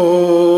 Oh.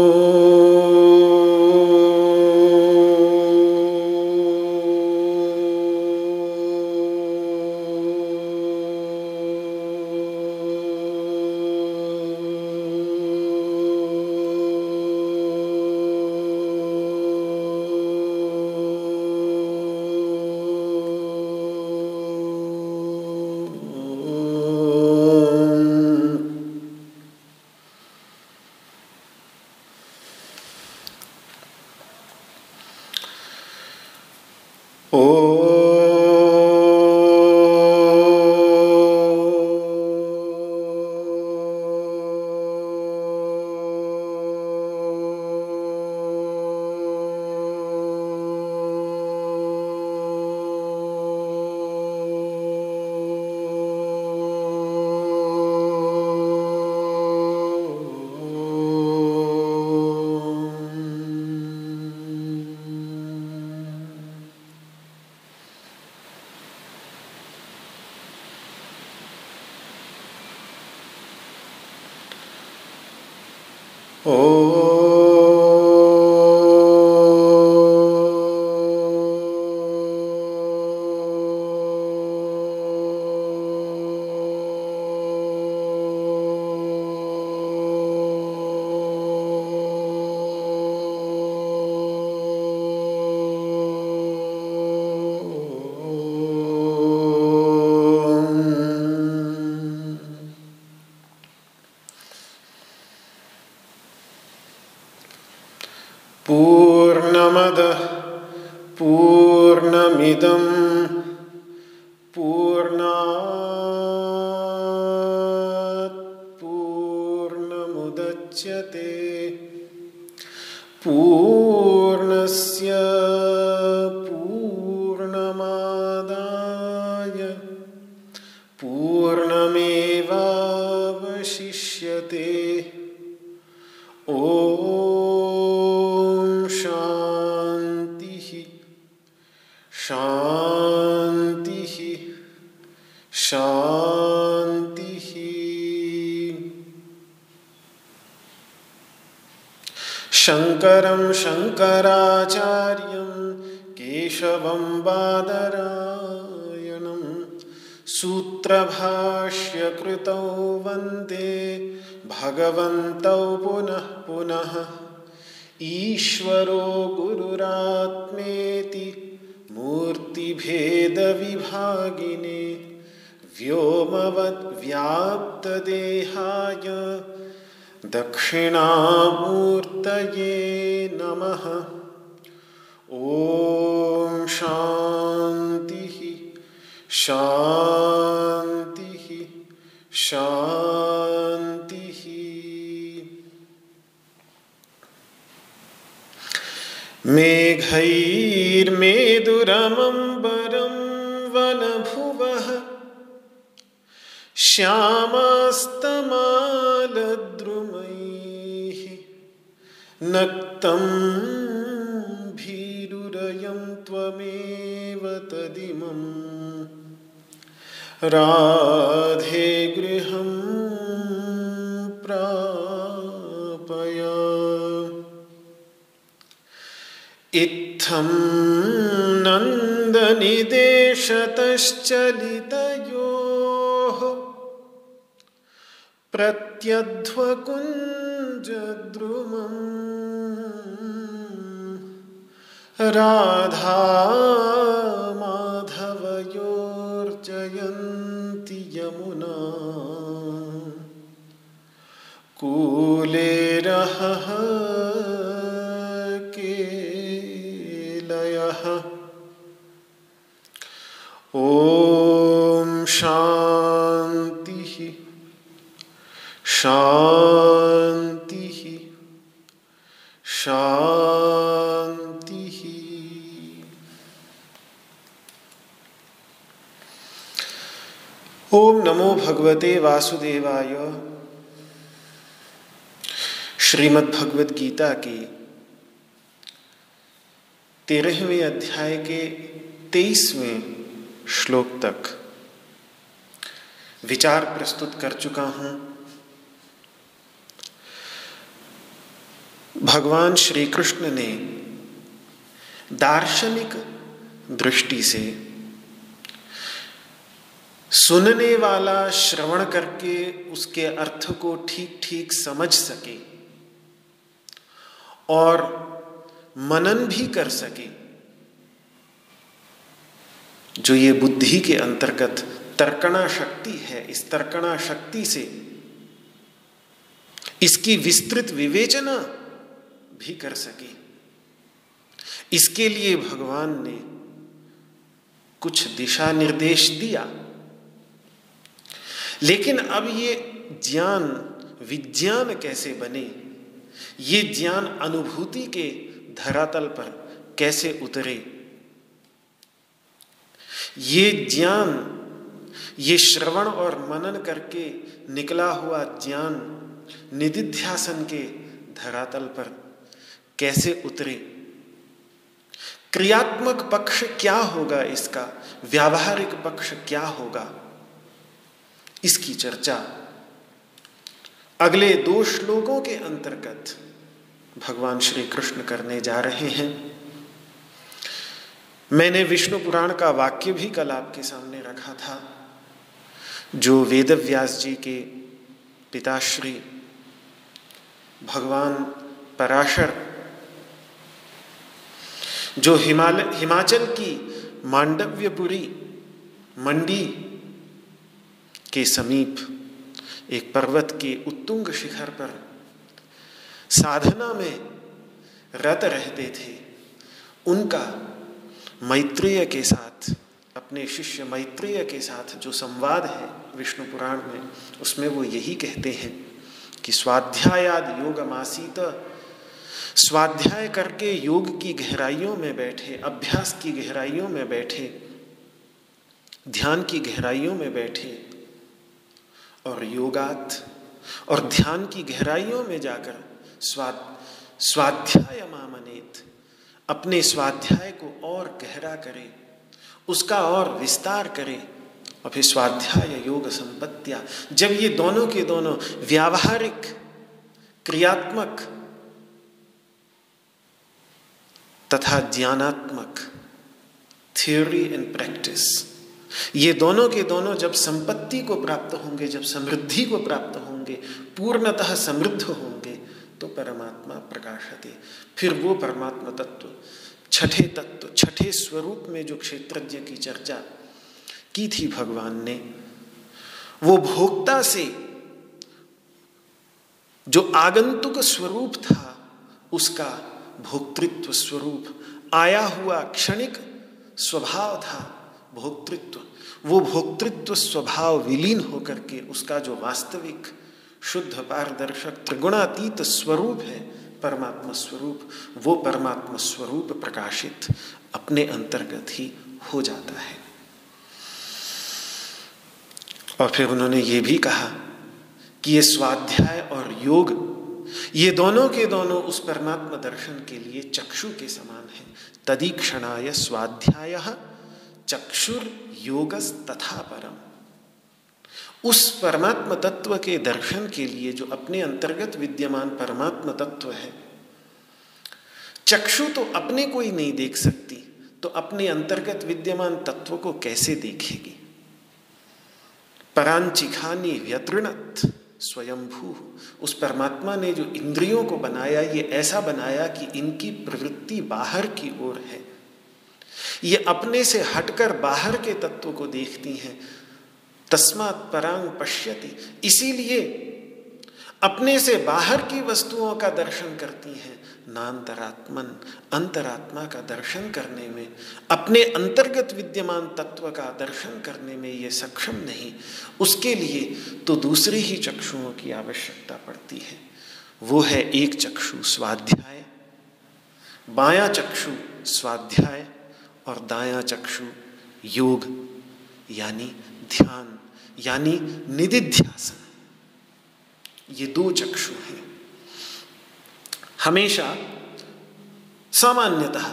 Por no. ईश्वरो गुरुरात्मेति व्याप्त देहाय दक्षिणामूर्तये नमः। ॐ शान्तिः। शांति रमं वरं वनभुवः श्यामास्तमालद्रुमैः नक्तं भीरुरयं त्वमेव तदिमम्। राधे गृहम् इत्थं नन्दनिदेशतश्चलितयोः प्रत्यध्वकुञ्जद्रुमम् राधा माधवयोर्जयन्ति यमुना। कूलेरहः ओम शांति। शांति। शांति। ओम नमो भगवते वासुदेवाय। श्रीमद् भगवत गीता की तेरहवें अध्याय के तेईसवें श्लोक तक। विचार प्रस्तुत कर चुका हूँ। भगवान श्री कृष्ण ने दार्शनिक दृष्टि से सुनने वाला श्रवण करके उसके अर्थ को ठीक ठीक समझ सके और मनन भी कर सके। जो ये बुद्धि के अंतर्गत तर्कणा शक्ति है, इस तर्कणा शक्ति से इसकी विस्तृत विवेचना भी कर सके। इसके लिए भगवान ने कुछ दिशा निर्देश दिया। लेकिन अब ये ज्ञान, विज्ञान कैसे बने? ये ज्ञान अनुभूति के धरातल पर कैसे उतरे? ये ज्ञान, ये श्रवण और मनन करके निकला हुआ ज्ञान निधिध्यासन के धरातल पर कैसे उतरे? क्रियात्मक पक्ष क्या होगा इसका? व्यावहारिक पक्ष क्या होगा? इसकी चर्चा। अगले दो श्लोकों के अंतर्गत भगवान श्री कृष्ण करने जा रहे हैं। मैंने विष्णु पुराण का वाक्य भी कल आपके सामने रखा था। जो वेद व्यास जी के पिताश्री, भगवान पराशर, जो हिमालय हिमाचल की मांडव्यपुरी मंडी के समीप एक पर्वत के उत्तुंग शिखर पर साधना में रत रहते थे, उनका मैत्रेय के साथ, अपने शिष्य मैत्रेय के साथ जो संवाद है विष्णु पुराण में, उसमें वो यही कहते हैं कि स्वाध्यायाद योग मासीत स्वाध्याय करके योग की गहराइयों में बैठे, अभ्यास की गहराइयों में बैठे, ध्यान की गहराइयों में बैठे और योगात और ध्यान की गहराइयों में जाकर स्वाद स्वाध्याय मामनेत अपने स्वाध्याय को और गहरा करे, उसका और विस्तार करे और फिर स्वाध्याय योग संपत्तिया। जब ये दोनों के दोनों व्यावहारिक, क्रियात्मक तथा ज्ञानात्मक थियोरी एंड प्रैक्टिस ये दोनों के दोनों जब संपत्ति को प्राप्त होंगे, जब समृद्धि को प्राप्त होंगे, पूर्णतः समृद्ध होंगे तो परमात्मा प्रकाशते फिर वो परमात्मा तत्व छठे तत्व, छठे स्वरूप में जो क्षेत्रज्ञ की चर्चा की थी भगवान ने, वो भोक्ता से जो आगंतुक स्वरूप था, उसका भोक्तृत्व स्वरूप, आया हुआ क्षणिक स्वभाव था भोक्तृत्व। वो भोक्तृत्व स्वभाव विलीन होकर के उसका जो वास्तविक शुद्ध पारदर्शक त्रिगुणातीत स्वरूप है परमात्मा स्वरूप वो परमात्मा स्वरूप प्रकाशित अपने अंतर्गत ही हो जाता है। और फिर उन्होंने ये भी कहा कि ये स्वाध्याय और योग, ये दोनों के दोनों उस परमात्मा दर्शन के लिए चक्षु के समान है। तदीक्षणाय स्वाध्याय चक्षुर योगस तथा परम। उस परमात्म तत्व के दर्शन के लिए जो अपने अंतर्गत विद्यमान परमात्म तत्व है। चक्षु तो अपने को ही नहीं देख सकती तो अपने अंतर्गत विद्यमान तत्व को कैसे देखेगी? परांचिखानी व्यतृणत स्वयंभू। उस परमात्मा ने जो इंद्रियों को बनाया, ये ऐसा बनाया कि इनकी प्रवृत्ति बाहर की ओर है। ये अपने से हटकर बाहर के तत्व को देखती हैं तस्मात परांग पश्यति। इसीलिए अपने से बाहर की वस्तुओं का दर्शन करती हैं नान्तरात्मन अंतरात्मा का दर्शन करने में, अपने अंतर्गत विद्यमान तत्व का दर्शन करने में ये सक्षम नहीं। उसके लिए तो दूसरी ही चक्षुओं की आवश्यकता पड़ती है। वो है एक चक्षु, स्वाध्याय। बाया चक्षु, स्वाध्याय। और दाया चक्षु, योग, यानी ध्यान। यानी निधिध्यासन ये दो चक्षु हैं। हमेशा सामान्यतः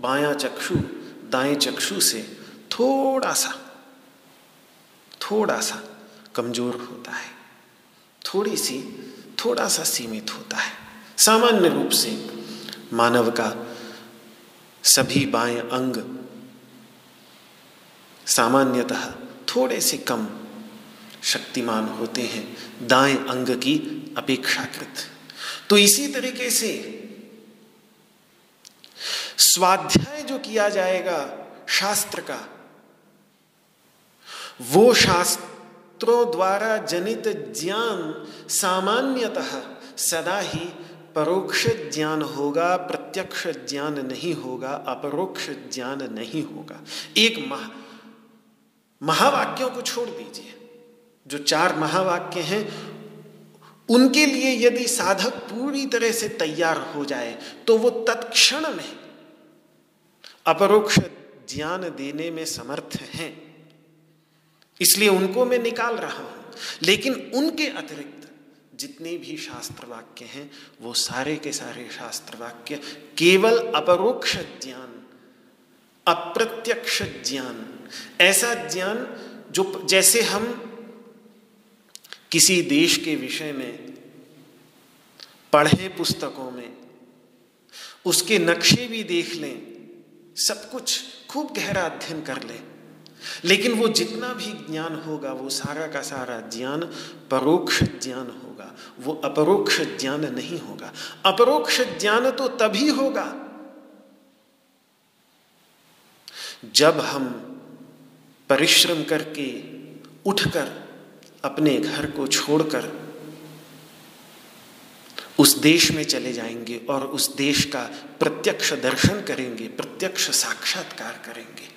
बायां चक्षु, दाएँ चक्षु से थोड़ा सा थोड़ा सा कमज़ोर होता है। थोड़ी सी, थोड़ा सा सीमित होता है। सामान्य रूप से मानव का सभी बाएँ अंग सामान्यतः थोड़े से कम शक्तिमान होते हैं, दाएँ अंग की अपेक्षाकृत। तो इसी तरीके से स्वाध्याय जो किया जाएगा शास्त्र का, वो शास्त्रों द्वारा जनित ज्ञान सामान्यतः सदा ही परोक्ष ज्ञान होगा, प्रत्यक्ष ज्ञान नहीं होगा, अपरोक्ष ज्ञान नहीं होगा। एक महा महावाक्यों को छोड़ दीजिए। जो चार महावाक्य हैं, उनके लिए यदि साधक पूरी तरह से तैयार हो जाए तो वो तत्क्षण में अपरोक्ष ज्ञान देने में समर्थ हैं। इसलिए उनको मैं निकाल रहा हूँ। लेकिन उनके अतिरिक्त जितने भी शास्त्र वाक्य हैं, वो सारे के सारे शास्त्र वाक्य केवल अपरोक्ष ज्ञान, अप्रत्यक्ष ज्ञान ऐसा ज्ञान जो जैसे हम किसी देश के विषय में, पढ़े पुस्तकों में, उसके नक्शे भी देख लें, सब कुछ खूब गहरा अध्ययन कर लें, लेकिन वो जितना भी ज्ञान होगा, वो सारा का सारा ज्ञान परोक्ष ज्ञान होगा, वो अपरोक्ष ज्ञान नहीं होगा। अपरोक्ष ज्ञान तो तभी होगा जब हम परिश्रम करके उठकर अपने घर को छोड़कर उस देश में चले जाएँगे और उस देश का प्रत्यक्ष दर्शन करेंगे, प्रत्यक्ष साक्षात्कार करेंगे।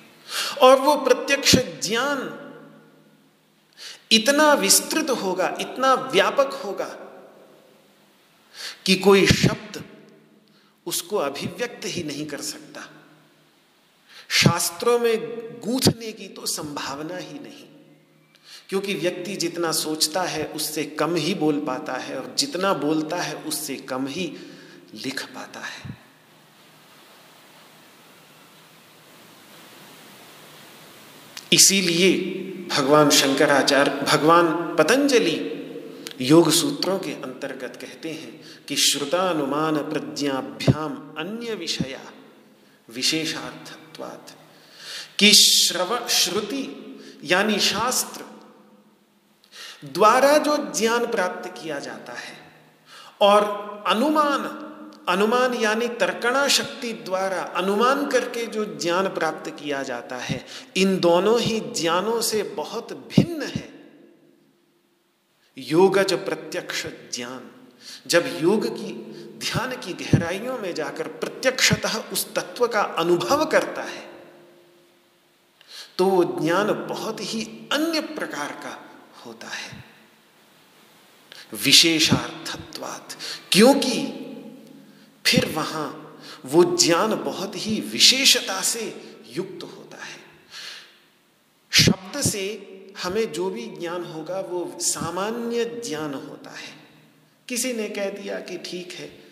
और वो प्रत्यक्ष ज्ञान इतना विस्तृत होगा, इतना व्यापक होगा कि कोई शब्द उसको अभिव्यक्त ही नहीं कर सकता। शास्त्रों में गूंथने की तो संभावना ही नहीं। क्योंकि व्यक्ति जितना सोचता है, उससे कम ही बोल पाता है और जितना बोलता है, उससे कम ही लिख पाता है। इसीलिए भगवान शंकराचार्य, भगवान पतंजलि योग सूत्रों के अंतर्गत कहते हैं कि श्रुतानुमान प्रज्ञाभ्याम अन्य विषया विशेषार्थत्वात् कि श्रव, श्रुति, यानी शास्त्र द्वारा जो ज्ञान प्राप्त किया जाता है और अनुमान अनुमान यानी तर्कणा शक्ति द्वारा अनुमान करके जो ज्ञान प्राप्त किया जाता है, इन दोनों ही ज्ञानों से बहुत भिन्न है। योगज प्रत्यक्ष ज्ञान। जब योग की ध्यान की गहराइयों में जाकर प्रत्यक्षतः उस तत्व का अनुभव करता है तो वो ज्ञान बहुत ही अन्य प्रकार का होता है। विशेषार्थत्वात, क्योंकि फिर वहाँ वो ज्ञान बहुत ही विशेषता से युक्त होता है। शब्द से हमें जो भी ज्ञान होगा वो सामान्य ज्ञान होता है। किसी ने कह दिया कि ठीक है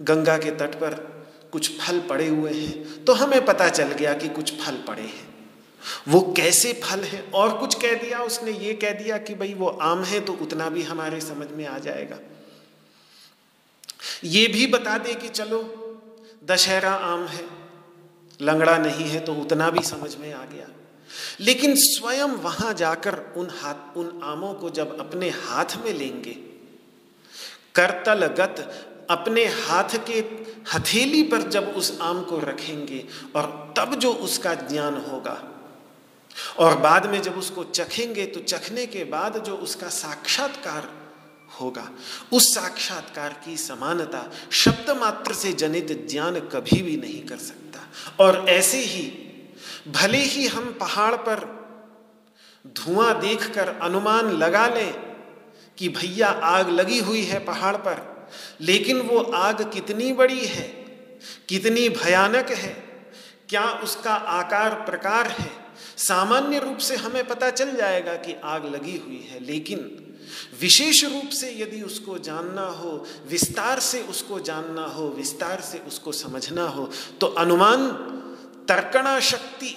गंगा के तट पर कुछ फल पड़े हुए हैं तो हमें पता चल गया कि कुछ फल पड़े हैं। वो कैसे फल है? और कुछ कह दिया उसने, ये कह दिया कि भाई वो आम है तो उतना भी हमारे समझ में आ जाएगा। ये भी बता दे कि चलो, दशहरा आम है, लंगड़ा नहीं है तो उतना भी समझ में आ गया। लेकिन स्वयं वहाँ जाकर उन हाथ, उन आमों को जब अपने हाथ में लेंगे, करतलगत अपने हाथ के हथेली पर जब उस आम को रखेंगे और तब जो उसका ज्ञान होगा। और बाद में जब उसको चखेंगे तो चखने के बाद जो उसका साक्षात्कार होगा। उस साक्षात्कार की समानता शब्द मात्र से जनित ज्ञान कभी भी नहीं कर सकता। और ऐसे ही, भले ही हम पहाड़ पर धुआँ देखकर अनुमान लगा लें कि भैया आग लगी हुई है पहाड़ पर लेकिन वो आग कितनी बड़ी है, कितनी भयानक है, क्या उसका आकार प्रकार है, सामान्य रूप से हमें पता चल जाएगा कि आग लगी हुई है, लेकिन विशेष रूप से यदि उसको जानना हो, विस्तार से उसको जानना हो, विस्तार से उसको समझना हो तो अनुमान, तर्कणा शक्ति,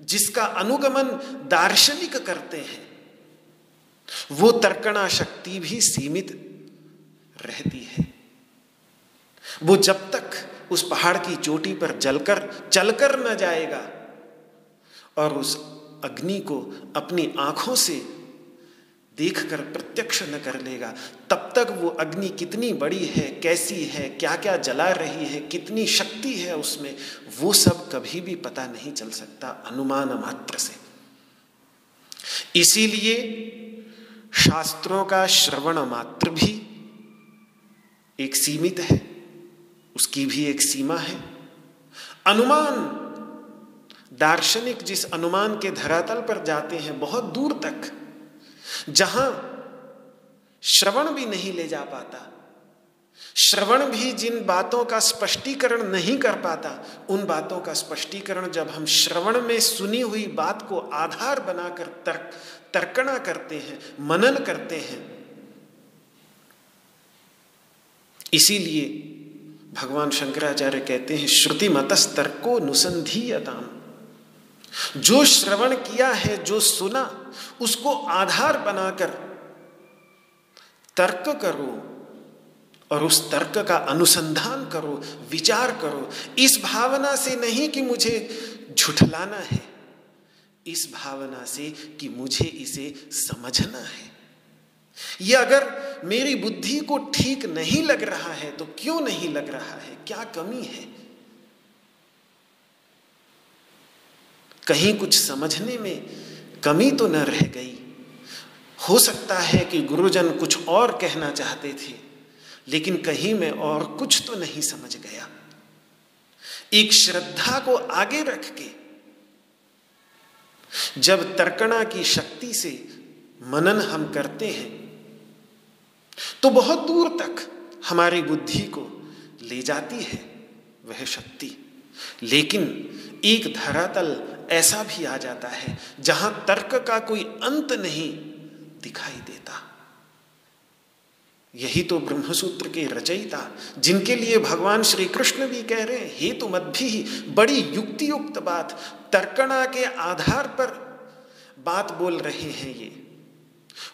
जिसका अनुगमन दार्शनिक करते हैं, वो तर्कणा शक्ति भी सीमित रहती है। वो जब तक उस पहाड़ की चोटी पर जलकर, चलकर न जाएगा और उस अग्नि को अपनी आँखों से देखकर प्रत्यक्ष न कर लेगा, तब तक वो अग्नि कितनी बड़ी है, कैसी है क्या क्या जला रही है, कितनी शक्ति है उसमें, वो सब कभी भी पता नहीं चल सकता अनुमान मात्र से। इसीलिए शास्त्रों का श्रवण मात्र भी एक सीमित है, उसकी भी एक सीमा है। अनुमान, दार्शनिक जिस अनुमान के धरातल पर जाते हैं, बहुत दूर तक, जहाँ श्रवण भी नहीं ले जा पाता, श्रवण भी जिन बातों का स्पष्टीकरण नहीं कर पाता, उन बातों का स्पष्टीकरण जब हम श्रवण में सुनी हुई बात को आधार बनाकर तर्क तर्कणा करते हैं, मनन करते हैं इसीलिए भगवान शंकराचार्य कहते हैं, श्रुति मतस्तर्को नुसंधीयताम। जो श्रवण किया है, जो सुना, उसको आधार बनाकर तर्क करो और उस तर्क का अनुसंधान करो, विचार करो। इस भावना से नहीं कि मुझे झुठलाना है, इस भावना से कि मुझे इसे समझना है। यह अगर मेरी बुद्धि को ठीक नहीं लग रहा है तो क्यों नहीं लग रहा है? क्या कमी है? कहीं कुछ समझने में कमी तो न रह गई। हो सकता है कि गुरुजन कुछ और कहना चाहते थे, लेकिन कहीं में और कुछ तो नहीं समझ गया। एक श्रद्धा को आगे रख के, जब तर्कणा की शक्ति से मनन हम करते हैं तो बहुत दूर तक हमारी बुद्धि को ले जाती है वह शक्ति। लेकिन एक धरातल ऐसा भी आ जाता है जहाँ तर्क का कोई अंत नहीं दिखाई देता। यही तो ब्रह्मसूत्र के रचयिता, जिनके लिए भगवान श्री कृष्ण भी कह रहे हैं, हे तो मत भी बड़ी युक्ति युक्त बात, तर्कणा के आधार पर बात बोल रहे हैं ये।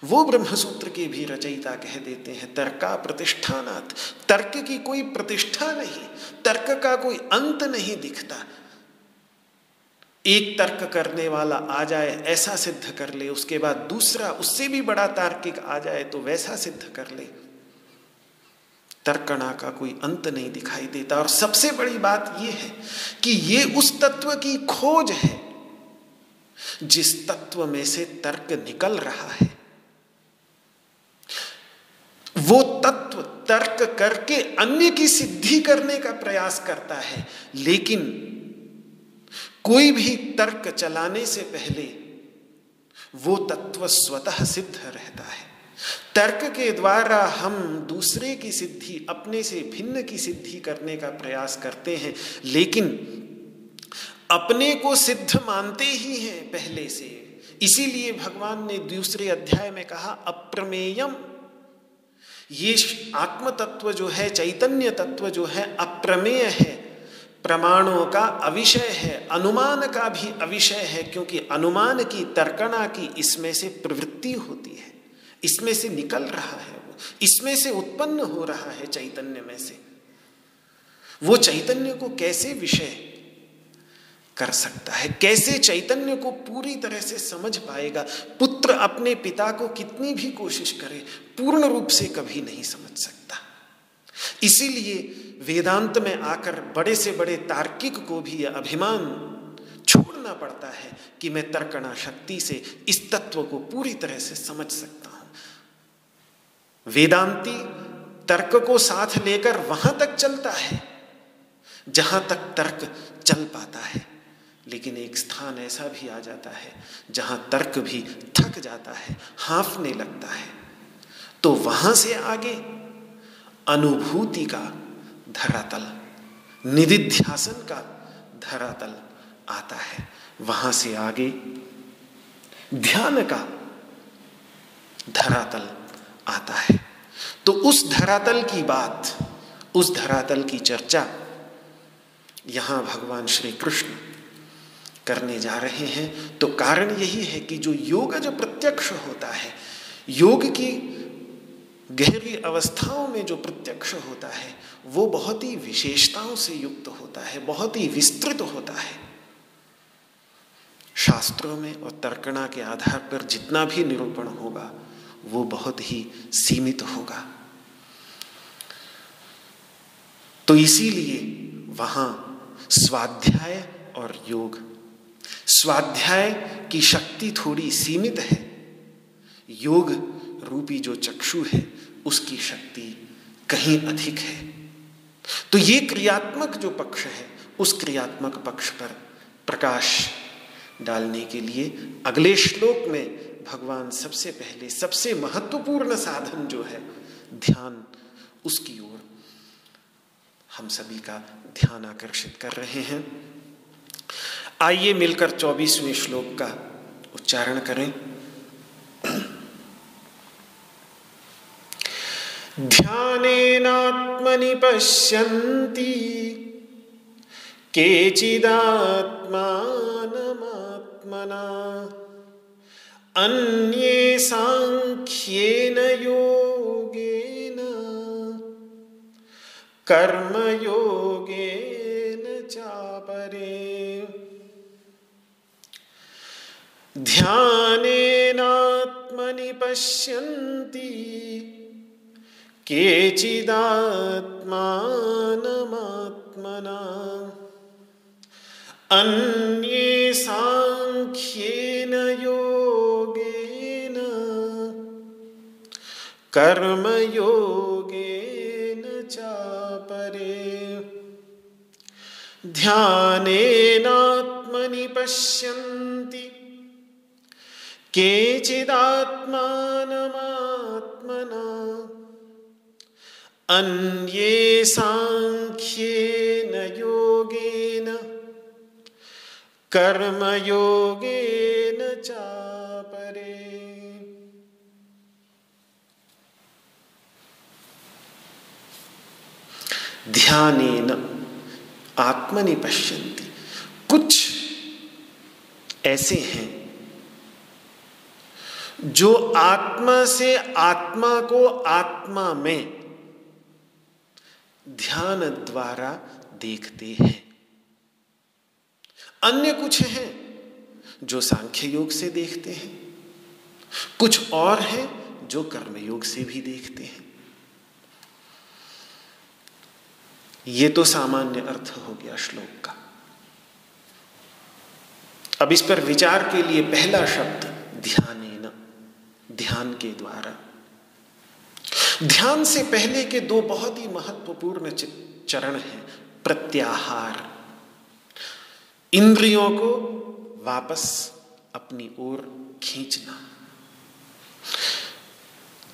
वो ब्रह्मसूत्र के भी रचयिता कह देते हैं, तर्का प्रतिष्ठानात। तर्क की कोई प्रतिष्ठा नहीं, तर्क का कोई अंत नहीं दिखता। एक तर्क करने वाला आ जाए, ऐसा सिद्ध कर ले, उसके बाद दूसरा, उससे भी बड़ा तार्किक आ जाए तो वैसा सिद्ध कर ले। तर्कणा का कोई अंत नहीं दिखाई देता। और सबसे बड़ी बात यह है कि ये उस तत्व की खोज है, जिस तत्व में से तर्क निकल रहा है। वो तत्व तर्क करके अन्य की सिद्धि करने का प्रयास करता है। लेकिन कोई भी तर्क चलाने से पहले वो तत्व स्वतः सिद्ध रहता है। तर्क के द्वारा हम दूसरे की सिद्धि, अपने से भिन्न की सिद्धि करने का प्रयास करते हैं। लेकिन अपने को सिद्ध मानते ही हैं पहले से। इसीलिए भगवान ने दूसरे अध्याय में कहा, अप्रमेयम ये आत्म तत्व जो है चैतन्य तत्व जो है, अप्रमेय है। प्रमाणों का अविषय है, अनुमान का भी अविषय है, क्योंकि अनुमान की, तर्कणा की इसमें से प्रवृत्ति होती है। इसमें से निकल रहा है वो। इसमें से उत्पन्न हो रहा है चैतन्य में से। वो चैतन्य को कैसे विषय कर सकता है। कैसे चैतन्य को पूरी तरह से समझ पाएगा? पुत्र अपने पिता को कितनी भी कोशिश करे, पूर्ण रूप से कभी नहीं समझ सकता। इसीलिए वेदांत में आकर बड़े से बड़े तार्किक को भी यह अभिमान छोड़ना पड़ता है कि मैं तर्कणा शक्ति से इस तत्व को पूरी तरह से समझ सकता हूँ। वेदांती तर्क को साथ लेकर वहाँ तक चलता है, जहाँ तक तर्क चल पाता है। लेकिन एक स्थान ऐसा भी आ जाता है जहाँ तर्क भी थक जाता है, हाफने लगता है। तो वहाँ से आगे अनुभूति का धरातल, निधिध्यासन का धरातल आता है। वहाँ से आगे ध्यान का धरातल आता है। तो उस धरातल की बात, उस धरातल की चर्चा, यहाँ भगवान श्री कृष्ण करने जा रहे हैं तो कारण यही है कि जो योग जो प्रत्यक्ष होता है, योग की गहरी अवस्थाओं में जो प्रत्यक्ष होता है, वो बहुत ही विशेषताओं से युक्त होता है, बहुत ही विस्तृत होता है। शास्त्रों में और तर्कणा के आधार पर जितना भी निरूपण होगा, वो बहुत ही सीमित होगा। तो इसीलिए वहाँ स्वाध्याय और योग स्वाध्याय की शक्ति थोड़ी सीमित है। योग रूपी जो चक्षु है, उसकी शक्ति कहीं अधिक है। तो ये क्रियात्मक जो पक्ष है, उस क्रियात्मक पक्ष पर प्रकाश डालने के लिए अगले श्लोक में भगवान सबसे पहले, सबसे महत्वपूर्ण साधन जो है, ध्यान, उसकी ओर हम सभी का ध्यान आकर्षित कर रहे हैं। आइए मिलकर चौबीसवें श्लोक का उच्चारण करें। ध्यान ध्यानेनात्मनि पश्यन्ति केचिदात्मानमात्मना, अन्ये साङ्ख्येन योगेन, कर्मयोगेन चापरे। ध्यानेनात्मनि पश्यन्ति केचिदात्मानमात्मना अन्ये साङ्ख्येन योगेन कर्मयोगेन चापरे। ध्यानेनात्मनि पश्यन्ति केचिदात्मानमात्मना अन्ये साङ्ख्येन योगेन कर्मयोगेन चापरे। ध्यानेन आत्मनि पश्यन्ति। कुछ ऐसे हैं जो आत्मा से आत्मा को आत्मा में ध्यान द्वारा देखते हैं। अन्य कुछ हैं जो सांख्य योग से देखते हैं। कुछ और हैं जो कर्मयोग से भी देखते हैं। ये तो सामान्य अर्थ हो गया श्लोक का। अब इस पर विचार के लिए पहला शब्द ध्यान ध्यान के द्वारा। ध्यान से पहले के दो बहुत ही महत्वपूर्ण चरण हैं, प्रत्याहार। इंद्रियों को वापस अपनी ओर खींचना।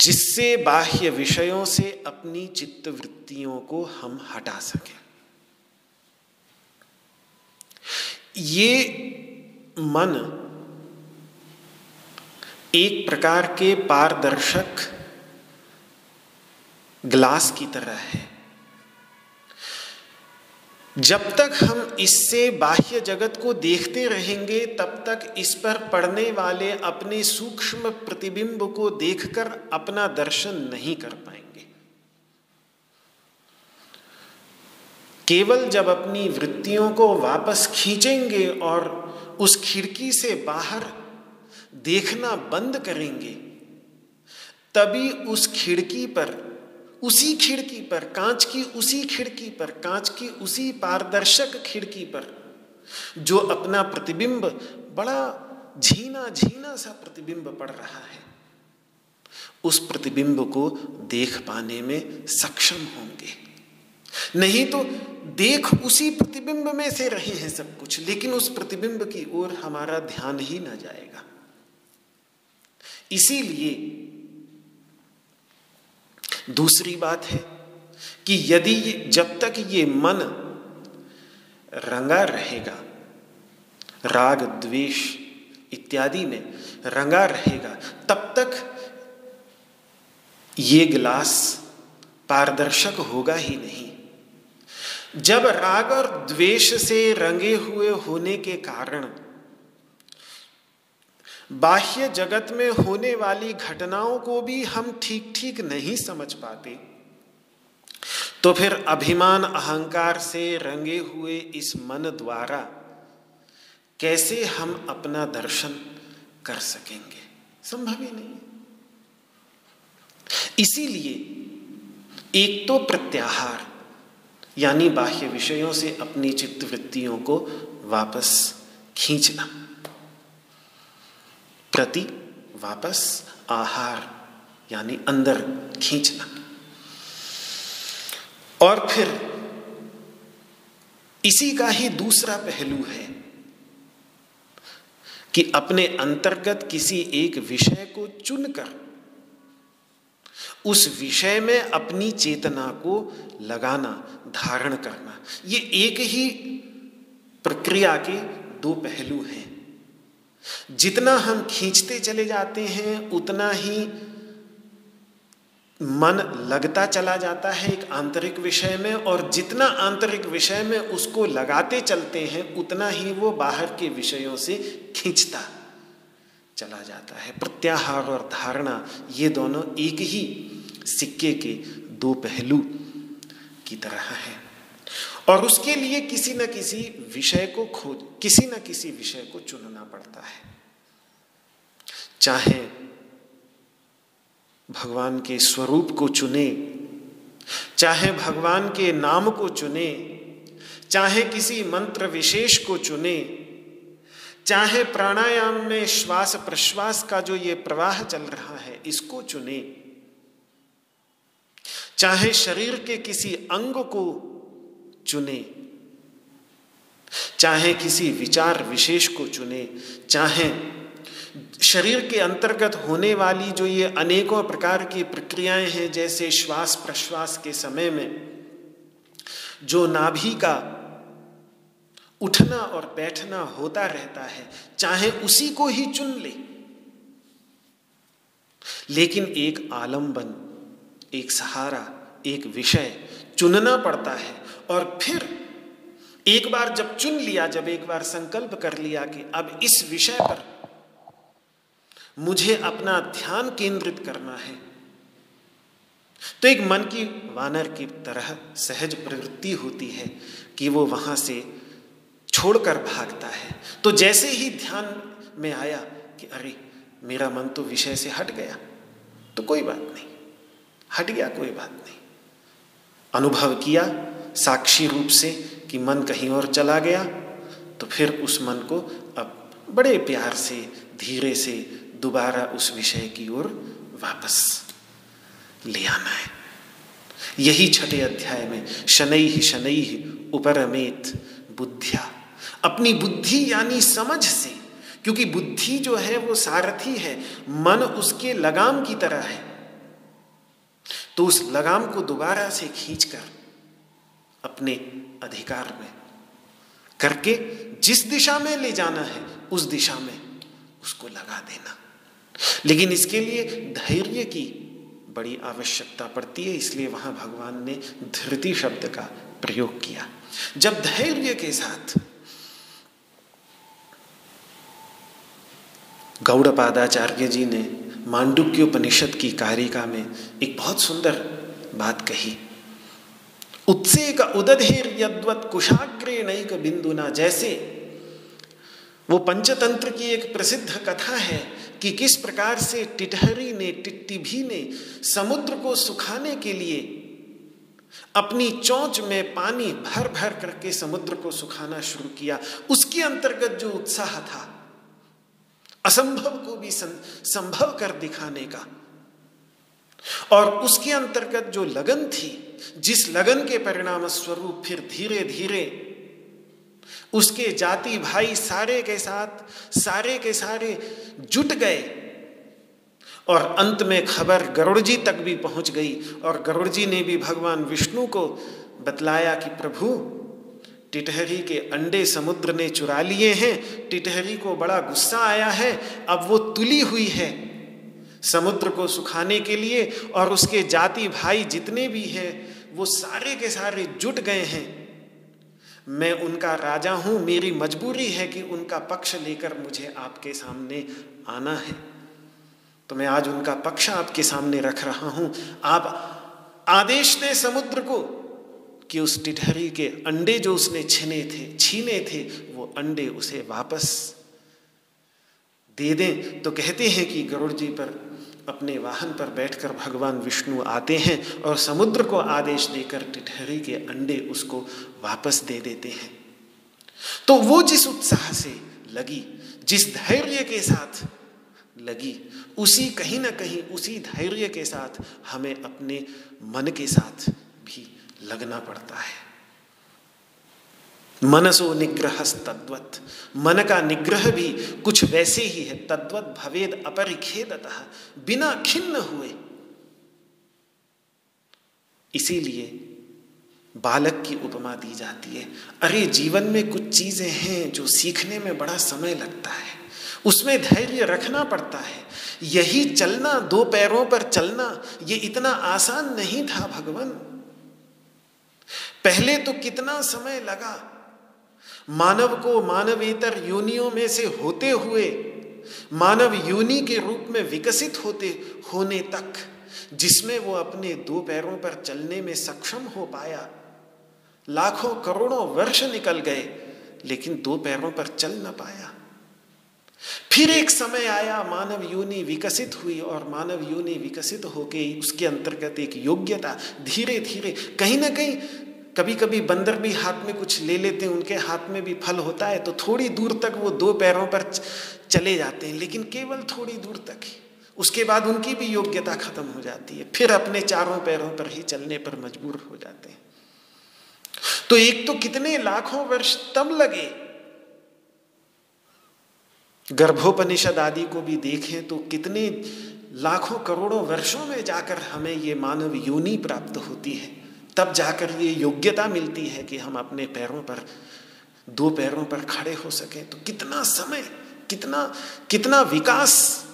जिससे बाह्य विषयों से अपनी चित्त वृत्तियों को हम हटा सकें। ये मन एक प्रकार के पारदर्शक ग्लास की तरह है। जब तक हम इससे बाह्य जगत को देखते रहेंगे, तब तक इस पर पड़ने वाले अपने सूक्ष्म प्रतिबिंब को देखकर अपना दर्शन नहीं कर पाएँगे। केवल जब अपनी वृत्तियों को वापस खींचेंगे और उस खिड़की से बाहर देखना बंद करेंगे। तभी उस खिड़की पर, उसी खिड़की पर, कांच की उसी खिड़की पर, कांच की उसी पारदर्शक खिड़की पर, जो अपना प्रतिबिंब बड़ा झीना झीना सा प्रतिबिंब पड़ रहा है, उस प्रतिबिंब को देख पाने में सक्षम होंगे। नहीं तो देख उसी प्रतिबिंब में से रहे हैं सब कुछ, लेकिन उस प्रतिबिंब की ओर हमारा ध्यान ही ना जाएगा। इसीलिए दूसरी बात है कि यदि जब तक ये मन रंगा रहेगा, राग, द्वेष इत्यादि में रंगा रहेगा, तब तक ये गिलास पारदर्शक होगा ही नहीं। जब राग और द्वेष से रंगे हुए होने के कारण बाह्य जगत में होने वाली घटनाओं को भी हम ठीक ठीक नहीं समझ पाते। तो फिर अभिमान अहंकार से रंगे हुए इस मन द्वारा कैसे हम अपना दर्शन कर सकेंगे? संभव ही नहीं इसीलिए एक तो प्रत्याहार, यानी बाह्य विषयों से अपनी चित्तवृत्तियों को वापस खींचना। प्रति वापस आहार, यानी अंदर खींचना। और फिर इसी का ही दूसरा पहलू है कि अपने अंतर्गत किसी एक विषय को चुनकर, उस विषय में अपनी चेतना को लगाना, धारण करना। ये एक ही प्रक्रिया के दो पहलू हैं। जितना हम खींचते चले जाते हैं, उतना ही मन लगता चला जाता है एक आंतरिक विषय में, और जितना आंतरिक विषय में उसको लगाते चलते हैं, उतना ही वो बाहर के विषयों से खींचता चला जाता है। प्रत्याहार और धारणा, ये दोनों एक ही सिक्के के दो पहलू की तरह है। और उसके लिए किसी न किसी विषय को खोज, किसी न किसी विषय को चुनना पड़ता है। चाहे भगवान के स्वरूप को चुने, चाहे भगवान के नाम को चुने, चाहे किसी मंत्र विशेष को चुने, चाहे प्राणायाम में श्वास प्रश्वास का जो ये प्रवाह चल रहा है, इसको चुने। चाहे शरीर के किसी अंग को चुने। चाहे किसी विचार विशेष को चुने, चाहे शरीर के अंतर्गत होने वाली जो ये अनेकों प्रकार की प्रक्रियाएँ हैं, जैसे श्वास प्रश्वास के समय में, जो नाभि का उठना और बैठना होता रहता है, चाहे उसी को ही चुन ले। लेकिन एक आलंबन, एक सहारा, एक विषय चुनना पड़ता है। और फिर एक बार जब चुन लिया, जब एक बार संकल्प कर लिया कि अब इस विषय पर मुझे अपना ध्यान केंद्रित करना है तो एक मन की वानर की तरह सहज प्रवृत्ति होती है कि वो वहाँ से छोड़कर भागता है। तो जैसे ही ध्यान में आया कि अरे, मेरा मन तो विषय से हट गया तो कोई बात नहीं, हट गया, कोई बात नहीं। अनुभव किया साक्षी रूप से कि मन कहीं और चला गया तो फिर उस मन को अब बड़े प्यार से, धीरे से दोबारा उस विषय की ओर वापस ले आना है। यही छठे अध्याय में शनै ही शनै ही उपरमेत बुद्धिया। अपनी बुद्धि यानी समझ से, क्योंकि बुद्धि जो है वो सारथी है, मन उसके लगाम की तरह है। तो उस लगाम को दोबारा से खींचकर अपने अधिकार में। करके जिस दिशा में ले जाना है, उस दिशा में उसको लगा देना। लेकिन इसके लिए धैर्य की बड़ी आवश्यकता पड़ती है, इसलिए वहाँ भगवान ने धृति शब्द का प्रयोग किया। जब धैर्य के साथ गौड़पादाचार्य जी ने मांडुक्य उपनिषद की कारिका में एक बहुत सुंदर बात कही उत्सेक उदधेर यद्वत कुशाग्रे नैक बिंदुना जैसे वो पंचतंत्र की एक प्रसिद्ध कथा है कि किस प्रकार से टिटहरी ने टिट्टिभी ने समुद्र को सुखाने के लिए अपनी चौंच में पानी भर भर करके समुद्र को सुखाना शुरू किया। उसके अंतर्गत जो उत्साह था, असंभव को भी संभव कर दिखाने का। और उसके अंतर्गत जो लगन थी, जिस लगन के परिणाम स्वरूप फिर धीरे धीरे उसके जाति भाई सारे के साथ, सारे के सारे जुट गए और अंत में खबर गरुड़ जी तक भी पहुँच गई और गरुड़ जी ने भी भगवान विष्णु को बतलाया कि प्रभु, टिटहरी के अंडे समुद्र ने चुरा लिए हैं, टिटहरी को बड़ा गुस्सा आया है, अब वो तुली हुई है। समुद्र को सुखाने के लिए और उसके जाति भाई जितने भी हैं, वो सारे के सारे जुट गए हैं। मैं उनका राजा हूँ, मेरी मजबूरी है कि उनका पक्ष लेकर मुझे आपके सामने आना है। तो मैं आज उनका पक्ष आपके सामने रख रहा हूँ। आप आदेश दे समुद्र को कि उस टिठहरी के अंडे जो उसने छीने थे छीने थे, वो अंडे उसे वापस दे दें। तो कहते हैं कि गरुड़ जी पर अपने वाहन पर बैठकर भगवान विष्णु आते हैं और समुद्र को आदेश देकर टिठहरी के अंडे उसको वापस दे देते हैं। तो वो जिस उत्साह से लगी, जिस धैर्य के साथ लगी, उसी कहीं ना कहीं उसी धैर्य के साथ हमें अपने मन के साथ भी लगना पड़ता है। मनसो निग्रह तद्वत मन का निग्रह भी कुछ वैसे ही है। तद्वत भवेद अपरिखेदतः, बिना खिन्न हुए। इसीलिए बालक की उपमा दी जाती है। अरे, जीवन में कुछ चीज़ें हैं जो सीखने में बड़ा समय लगता है। उसमें धैर्य रखना पड़ता है। यही चलना, दो पैरों पर चलना, ये इतना आसान नहीं था भगवान। पहले तो कितना समय लगा मानव को मानवेतर योनियों में से होते हुए, मानव योनि के रूप में विकसित होते, होने तक, जिसमें वो अपने दो पैरों पर चलने में सक्षम हो पाया। लाखों करोड़ों वर्ष निकल गए, लेकिन दो पैरों पर चल न पाया। फिर एक समय आया, मानव योनि विकसित हुई और मानव योनि विकसित होके उसके अंतर्गत एक योग्यता धीरे धीरे कहीं ना कहीं कभी कभी बंदर भी हाथ में कुछ ले लेते हैं, उनके हाथ में भी फल होता है तो थोड़ी दूर तक वो दो पैरों पर चले जाते हैं, लेकिन केवल थोड़ी दूर तक ही। उसके बाद उनकी भी योग्यता खत्म हो जाती है, फिर अपने चारों पैरों पर ही चलने पर मजबूर हो जाते हैं। तो एक तो कितने लाखों वर्ष तब लगे। गर्भोपनिषद आदि को भी देखें तो कितने लाखों करोड़ों वर्षों में जाकर हमें ये मानव योनि प्राप्त होती है। तब जाकर ये योग्यता मिलती है कि हम अपने पैरों पर, दो पैरों पर खड़े हो सकें। तो कितना समय, कितना कितना विकास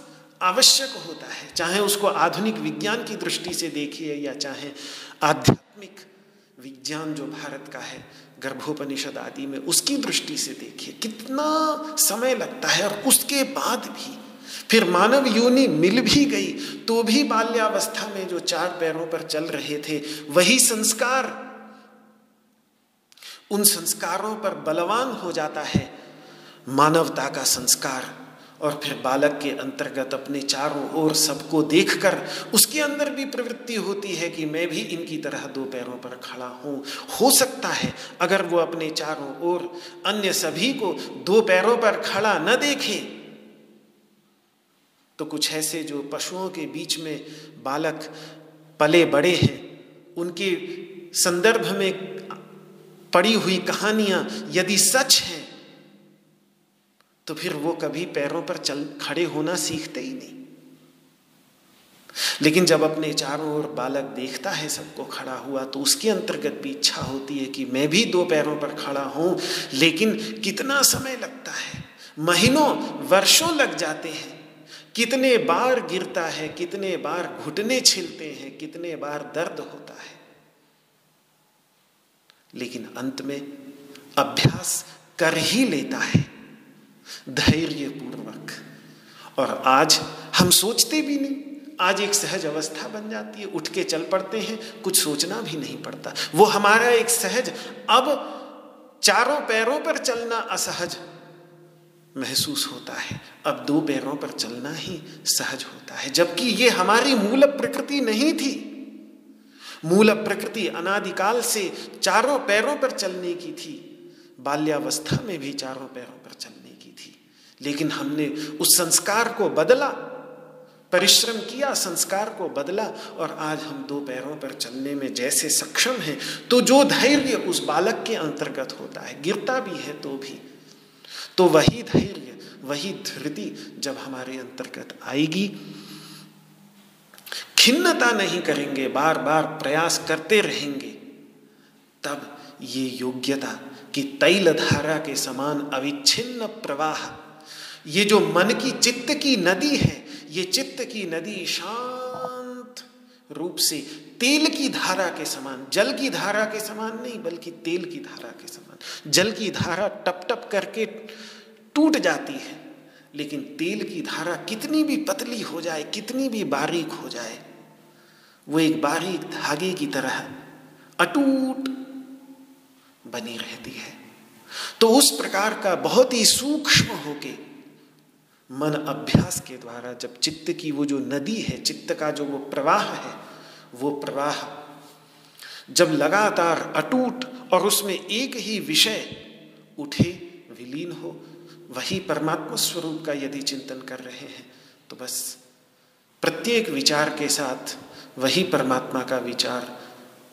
आवश्यक होता है। चाहे उसको आधुनिक विज्ञान की दृष्टि से देखिए या चाहे आध्यात्मिक विज्ञान जो भारत का है, गर्भोपनिषद आदि में, उसकी दृष्टि से देखिए। कितना समय लगता है और उसके बाद भी फिर मानव योनि मिल भी गई तो भी बाल्यावस्था में जो चार पैरों पर चल रहे थे, वही संस्कार। उन संस्कारों पर बलवान हो जाता है मानवता का संस्कार, और फिर बालक के अंतर्गत अपने चारों ओर सबको देखकर उसके अंदर भी प्रवृत्ति होती है कि मैं भी इनकी तरह दो पैरों पर खड़ा हूँ। हो सकता है अगर वो अपने चारों ओर अन्य सभी को दो पैरों पर खड़ा न देखे तो कुछ ऐसे जो पशुओं के बीच में बालक पले बड़े हैं, उनके संदर्भ में पड़ी हुई कहानियाँ यदि सच हैं तो फिर वो कभी पैरों पर चल, खड़े होना सीखते ही नहीं। लेकिन जब अपने चारों ओर बालक देखता है सबको खड़ा हुआ तो उसके अंतर्गत भी इच्छा होती है कि मैं भी दो पैरों पर खड़ा हूँ, लेकिन कितना समय लगता है? महीनों, वर्षों लग जाते हैं। कितने बार गिरता है, कितने बार घुटने छिलते हैं, कितने बार दर्द होता है। लेकिन अंत में अभ्यास कर ही लेता है धैर्य पूर्वक और आज हम सोचते भी नहीं। आज एक सहज अवस्था बन जाती है, उठ के चल पड़ते हैं, कुछ सोचना भी नहीं पड़ता। वो हमारा एक सहज, अब चारों पैरों पर चलना असहज महसूस होता है। अब दो पैरों पर चलना ही सहज होता है। जबकि ये हमारी मूल प्रकृति नहीं थी। मूल प्रकृति अनादिकाल से चारों पैरों पर चलने की थी। बाल्यावस्था में भी चारों पैरों पर चलने की थी। लेकिन हमने उस संस्कार को बदला, परिश्रम किया, संस्कार को बदला और आज हम दो पैरों पर चलने में जैसे सक्षम हैं तो जो धैर्य उस बालक के अंतर्गत होता है, गिरता भी है तो भी। तो वही धैर्य, वही धृति जब हमारे अंतर्गत आएगी। खिन्नता नहीं करेंगे बार बार प्रयास करते रहेंगे। तब ये योग्यता कि तैल धारा के समान अविच्छिन्न प्रवाह, ये जो मन की चित्त की नदी है, ये चित्त की नदी शांत रूप से तेल की धारा के समान, जल की धारा के समान नहीं, बल्कि तेल की धारा के समान। जल की धारा टप टप करके टूट जाती है, लेकिन तेल की धारा कितनी भी पतली हो जाए, कितनी भी बारीक हो जाए, वो एक बारीक धागे की तरह अटूट बनी रहती है। तो उस प्रकार का बहुत ही सूक्ष्म होके मन अभ्यास के द्वारा जब चित्त की वो जो नदी है, चित्त का जो वो प्रवाह है, वो प्रवाह जब लगातार अटूट और उसमें एक ही विषय उठे, विलीन हो, वही परमात्मा स्वरूप का यदि चिंतन कर रहे हैं तो बस प्रत्येक विचार के साथ वही परमात्मा का विचार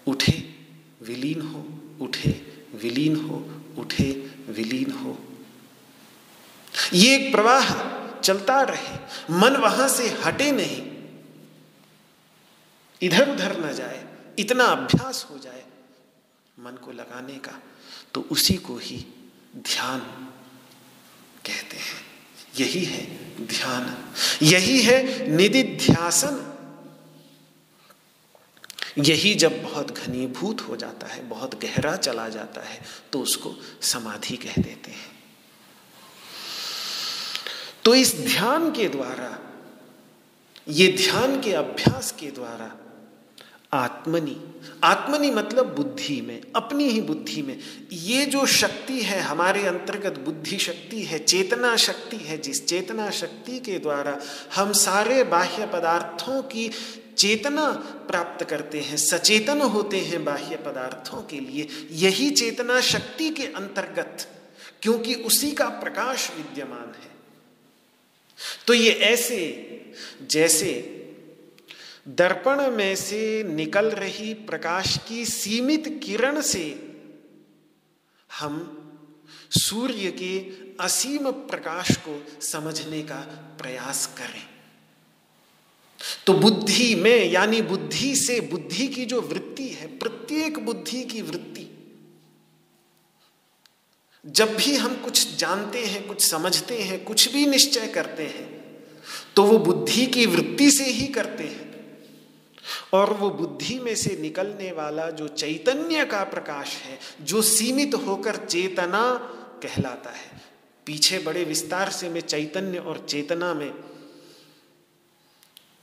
उठे, विलीन हो, उठे, विलीन हो, उठे, विलीन हो। ये एक प्रवाह चलता रहे, मन वहाँ से हटे नहीं। इधर उधर न जाए, इतना अभ्यास हो जाए मन को लगाने का तो उसी को ही ध्यान कहते हैं। यही है ध्यान, यही है निधि निधिध्यासन। यही जब बहुत घनीभूत हो जाता है, बहुत गहरा चला जाता है तो उसको समाधि कह देते हैं। तो इस ध्यान के द्वारा, ये ध्यान के अभ्यास के द्वारा, आत्मनि आत्मनि मतलब बुद्धि में, अपनी ही बुद्धि में, ये जो शक्ति है, हमारे अंतर्गत बुद्धि शक्ति है, चेतना शक्ति है, जिस चेतना शक्ति के द्वारा हम सारे बाह्य पदार्थों की चेतना प्राप्त करते हैं, सचेतन होते हैं बाह्य पदार्थों के लिए, यही चेतना शक्ति के अंतर्गत, क्योंकि उसी का प्रकाश विद्यमान है। तो ये ऐसे, जैसे दर्पण में से निकल रही प्रकाश की सीमित किरण से हम सूर्य के असीम प्रकाश को समझने का प्रयास करें। तो बुद्धि में, यानी बुद्धि से बुद्धि की जो वृत्ति है, प्रत्येक बुद्धि की वृत्ति जब भी हम कुछ जानते हैं, कुछ समझते हैं, कुछ भी निश्चय करते हैं तो वो बुद्धि की वृत्ति से ही करते हैं। और वो बुद्धि में से निकलने वाला जो चैतन्य का प्रकाश है, जो सीमित होकर चेतना कहलाता है। पीछे बड़े विस्तार से मैं चैतन्य और चेतना में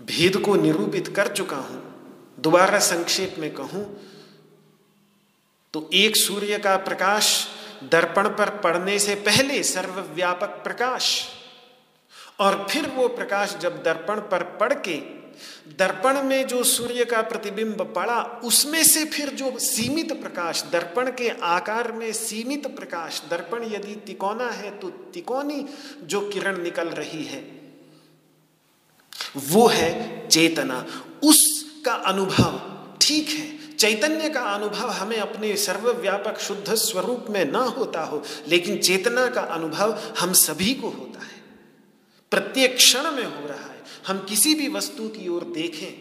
भेद को निरूपित कर चुका हूँ। दोबारा संक्षेप में कहूँ तो एक सूर्य का प्रकाश दर्पण पर पड़ने से पहले सर्वव्यापक प्रकाश। और फिर वो प्रकाश जब दर्पण पर पड़ के दर्पण में जो सूर्य का प्रतिबिंब पड़ा, उसमें से फिर जो सीमित प्रकाश, दर्पण के आकार में सीमित प्रकाश, दर्पण यदि तिकोना है तो तिकोनी जो किरण निकल रही है, वो है चेतना। उसका अनुभव ठीक है चैतन्य का अनुभव हमें अपने सर्वव्यापक शुद्ध स्वरूप में ना होता हो, लेकिन चेतना का अनुभव हम सभी को होता है। प्रत्येक क्षण में हो रहा है। हम किसी भी वस्तु की ओर देखें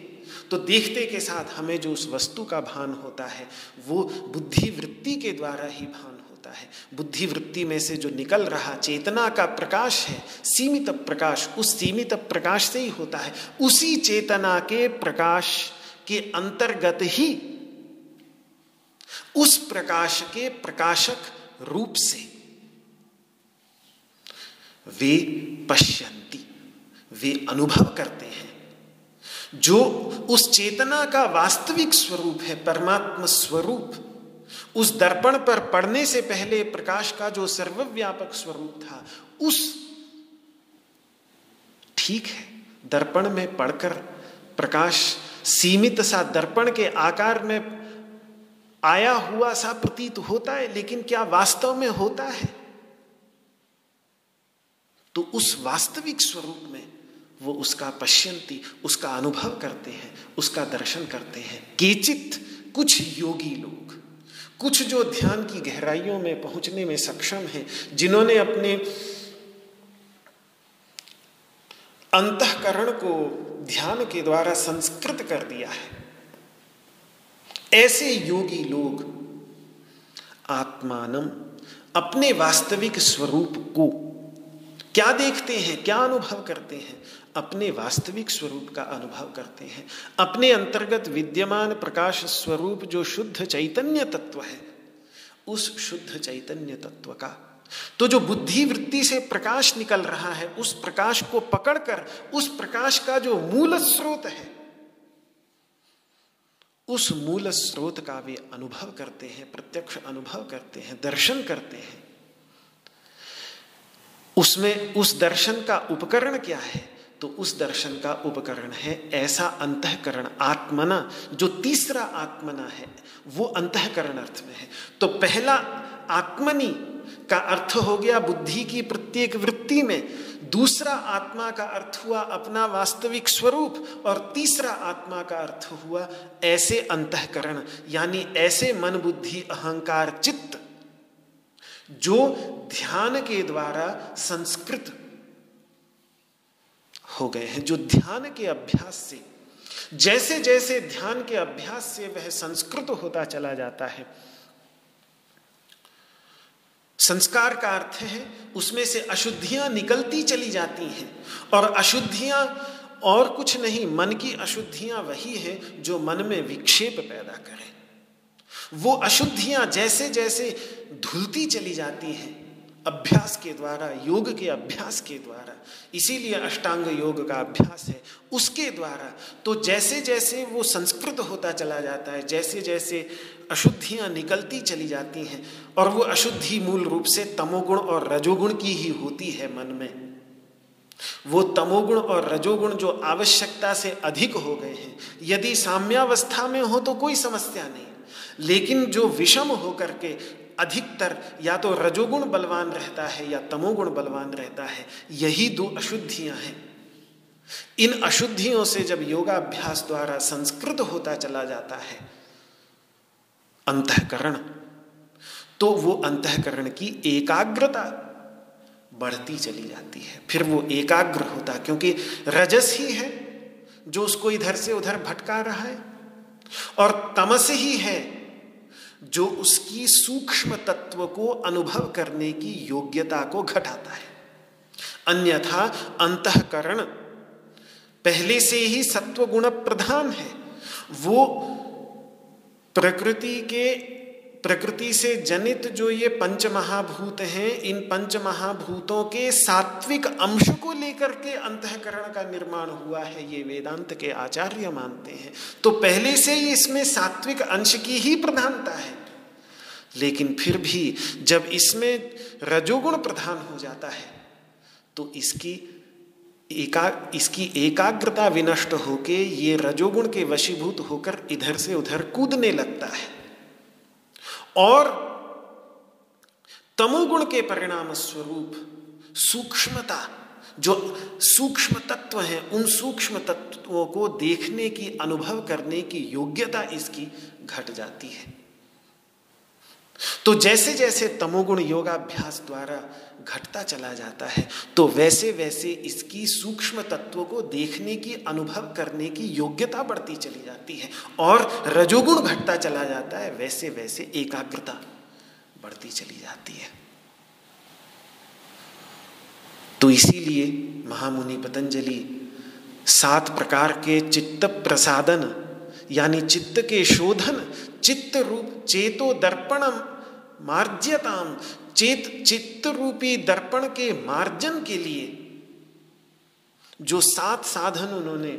तो देखते के साथ हमें जो उस वस्तु का भान होता है, वो बुद्धि वृत्ति के द्वारा ही भान होता है। बुद्धि वृत्ति में से जो निकल रहा चेतना का प्रकाश है, सीमित प्रकाश, उस सीमित प्रकाश से ही होता है। उसी चेतना के प्रकाश के अंतर्गत ही उस प्रकाश के प्रकाशक रूप से। वे पश्यंती, वे अनुभव करते हैं। जो उस चेतना का वास्तविक स्वरूप है, परमात्म स्वरूप, उस दर्पण पर पड़ने से पहले प्रकाश का जो सर्वव्यापक स्वरूप था, उस ठीक है, दर्पण में पढ़कर प्रकाश सीमित सा दर्पण के आकार में आया हुआ सा प्रतीत होता है, लेकिन क्या वास्तव में होता है? तो उस वास्तविक स्वरूप में वो उसका पश्यंती, उसका अनुभव करते हैं, उसका दर्शन करते हैं। केचित कुछ योगी लोग, कुछ जो ध्यान की गहराइयों में पहुँचने में सक्षम हैं, जिन्होंने अपने अंतकरण को ध्यान के द्वारा संस्कृत कर दिया है। ऐसे योगी लोग आत्मानम, अपने वास्तविक स्वरूप को क्या देखते हैं, क्या अनुभव करते हैं? अपने वास्तविक स्वरूप का अनुभव करते हैं। अपने अंतर्गत विद्यमान प्रकाश स्वरूप जो शुद्ध चैतन्य तत्व है, उस शुद्ध चैतन्य तत्व का। तो जो बुद्धि वृत्ति से प्रकाश निकल रहा है, उस प्रकाश को पकड़कर, उस प्रकाश का जो मूल स्रोत है उस मूल स्रोत का वे अनुभव करते हैं, प्रत्यक्ष अनुभव करते हैं, दर्शन करते हैं। उसमें उस दर्शन का उपकरण क्या है? तो उस दर्शन का उपकरण है ऐसा अंतकरण आत्मना, जो तीसरा आत्मना है, वो अंतकरण अर्थ में है। तो पहला आत्मनी का अर्थ हो गया बुद्धि की प्रत्येक वृत्ति में। दूसरा आत्मा का अर्थ हुआ अपना वास्तविक स्वरूप और तीसरा आत्मा का अर्थ हुआ ऐसे अंतकरण, यानी ऐसे मन बुद्धि अहंकार चित्त, जो ध्यान के द्वारा संस्कृत हो गए हैं, जो ध्यान के अभ्यास से। जैसे जैसे ध्यान के अभ्यास से वह संस्कृत होता चला जाता है संस्कार का अर्थ है, उसमें से अशुद्धियाँ निकलती चली जाती हैं। और अशुद्धियाँ और कुछ नहीं, मन की अशुद्धियाँ वही है जो मन में विक्षेप पैदा करें। वो अशुद्धियाँ जैसे जैसे धुलती चली जाती हैं अभ्यास के द्वारा, योग के अभ्यास के द्वारा, इसीलिए अष्टांग योग का अभ्यास है, उसके द्वारा तो जैसे जैसे वो संस्कृत होता चला जाता है जैसे जैसे अशुद्धियाँ निकलती चली जाती हैं, और वो अशुद्धि मूल रूप से तमोगुण और रजोगुण की ही होती है मन में। वो तमोगुण और रजोगुण जो आवश्यकता से अधिक हो गए हैं, यदि साम्यावस्था में हो तो कोई समस्या नहीं, लेकिन जो विषम होकर के अधिकतर या तो रजोगुण बलवान रहता है या तमोगुण बलवान रहता है, यही दो अशुद्धियाँ हैं। इन अशुद्धियों से जब योगाभ्यास द्वारा संस्कृत होता चला जाता है, अंतकरण तो वो अंतकरण की एकाग्रता बढ़ती चली जाती है। फिर वो एकाग्र होता, क्योंकि रजस ही है जो उसको इधर से उधर भटका रहा है, और तमस ही है जो उसकी सूक्ष्म तत्व को अनुभव करने की योग्यता को घटाता है। अन्यथा अंतकरण पहले से ही सत्व गुण प्रधान है। वो प्रकृति के प्रकृति से जनित जो ये पंच महाभूत हैं, इन पंच महाभूतों के सात्विक अंश को लेकर के अंतकरण का निर्माण हुआ है, ये वेदांत के आचार्य मानते हैं। तो पहले से ही इसमें सात्विक अंश की ही प्रधानता है। लेकिन फिर भी जब इसमें रजोगुण प्रधान हो जाता है तो इसकी एका, इसकी एकाग्रता विनष्ट होके ये रजोगुण के वशीभूत होकर इधर से उधर कूदने लगता है। और तमोगुण के परिणाम स्वरूप सूक्ष्मता, जो सूक्ष्म तत्व हैं, उन सूक्ष्म तत्वों को देखने की, अनुभव करने की योग्यता इसकी घट जाती है। तो जैसे जैसे तमोगुण योगाभ्यास द्वारा घटता चला जाता है। तो वैसे वैसे इसकी सूक्ष्म तत्व को देखने की, अनुभव करने की योग्यता बढ़ती चली जाती है और रजोगुण घटता चला जाता है, वैसे वैसे एकाग्रता बढ़ती चली जाती है। तो इसीलिए महामुनि पतंजलि सात प्रकार के चित्त प्रसादन, यानी चित्त के शोधन, चित्त रूप चेतो दर्पणम, मार्ज्यताम चेत चित्त रूपी दर्पण के मार्जन के लिए जो सात साधन उन्होंने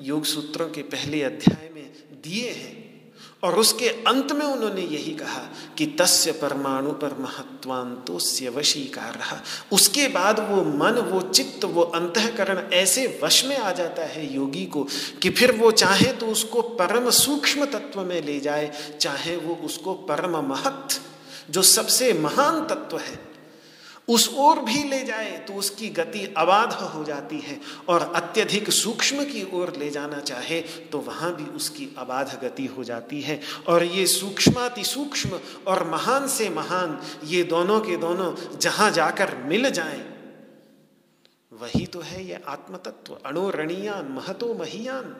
योग सूत्रों के पहले अध्याय में दिए हैं, और उसके अंत में उन्होंने यही कहा कि तस्य परमाणु पर महत्वांतो वशीकार। रहा उसके बाद वो मन, वो चित्त, वो अंतकरण ऐसे वश में आ जाता है योगी को कि फिर वो चाहे तो उसको परम सूक्ष्म तत्व में ले जाए, चाहे वो उसको परम महत्व जो सबसे महान तत्व है, उस ओर भी ले जाए तो उसकी गति अबाध हो जाती है और अत्यधिक सूक्ष्म की ओर ले जाना चाहे तो वहाँ भी उसकी अबाध गति हो जाती है। और ये सूक्ष्माति सूक्ष्म और महान से महान, ये दोनों के दोनों जहाँ जाकर मिल जाएँ, वही तो है ये आत्मतत्व अणोरणीयान महतो महियान।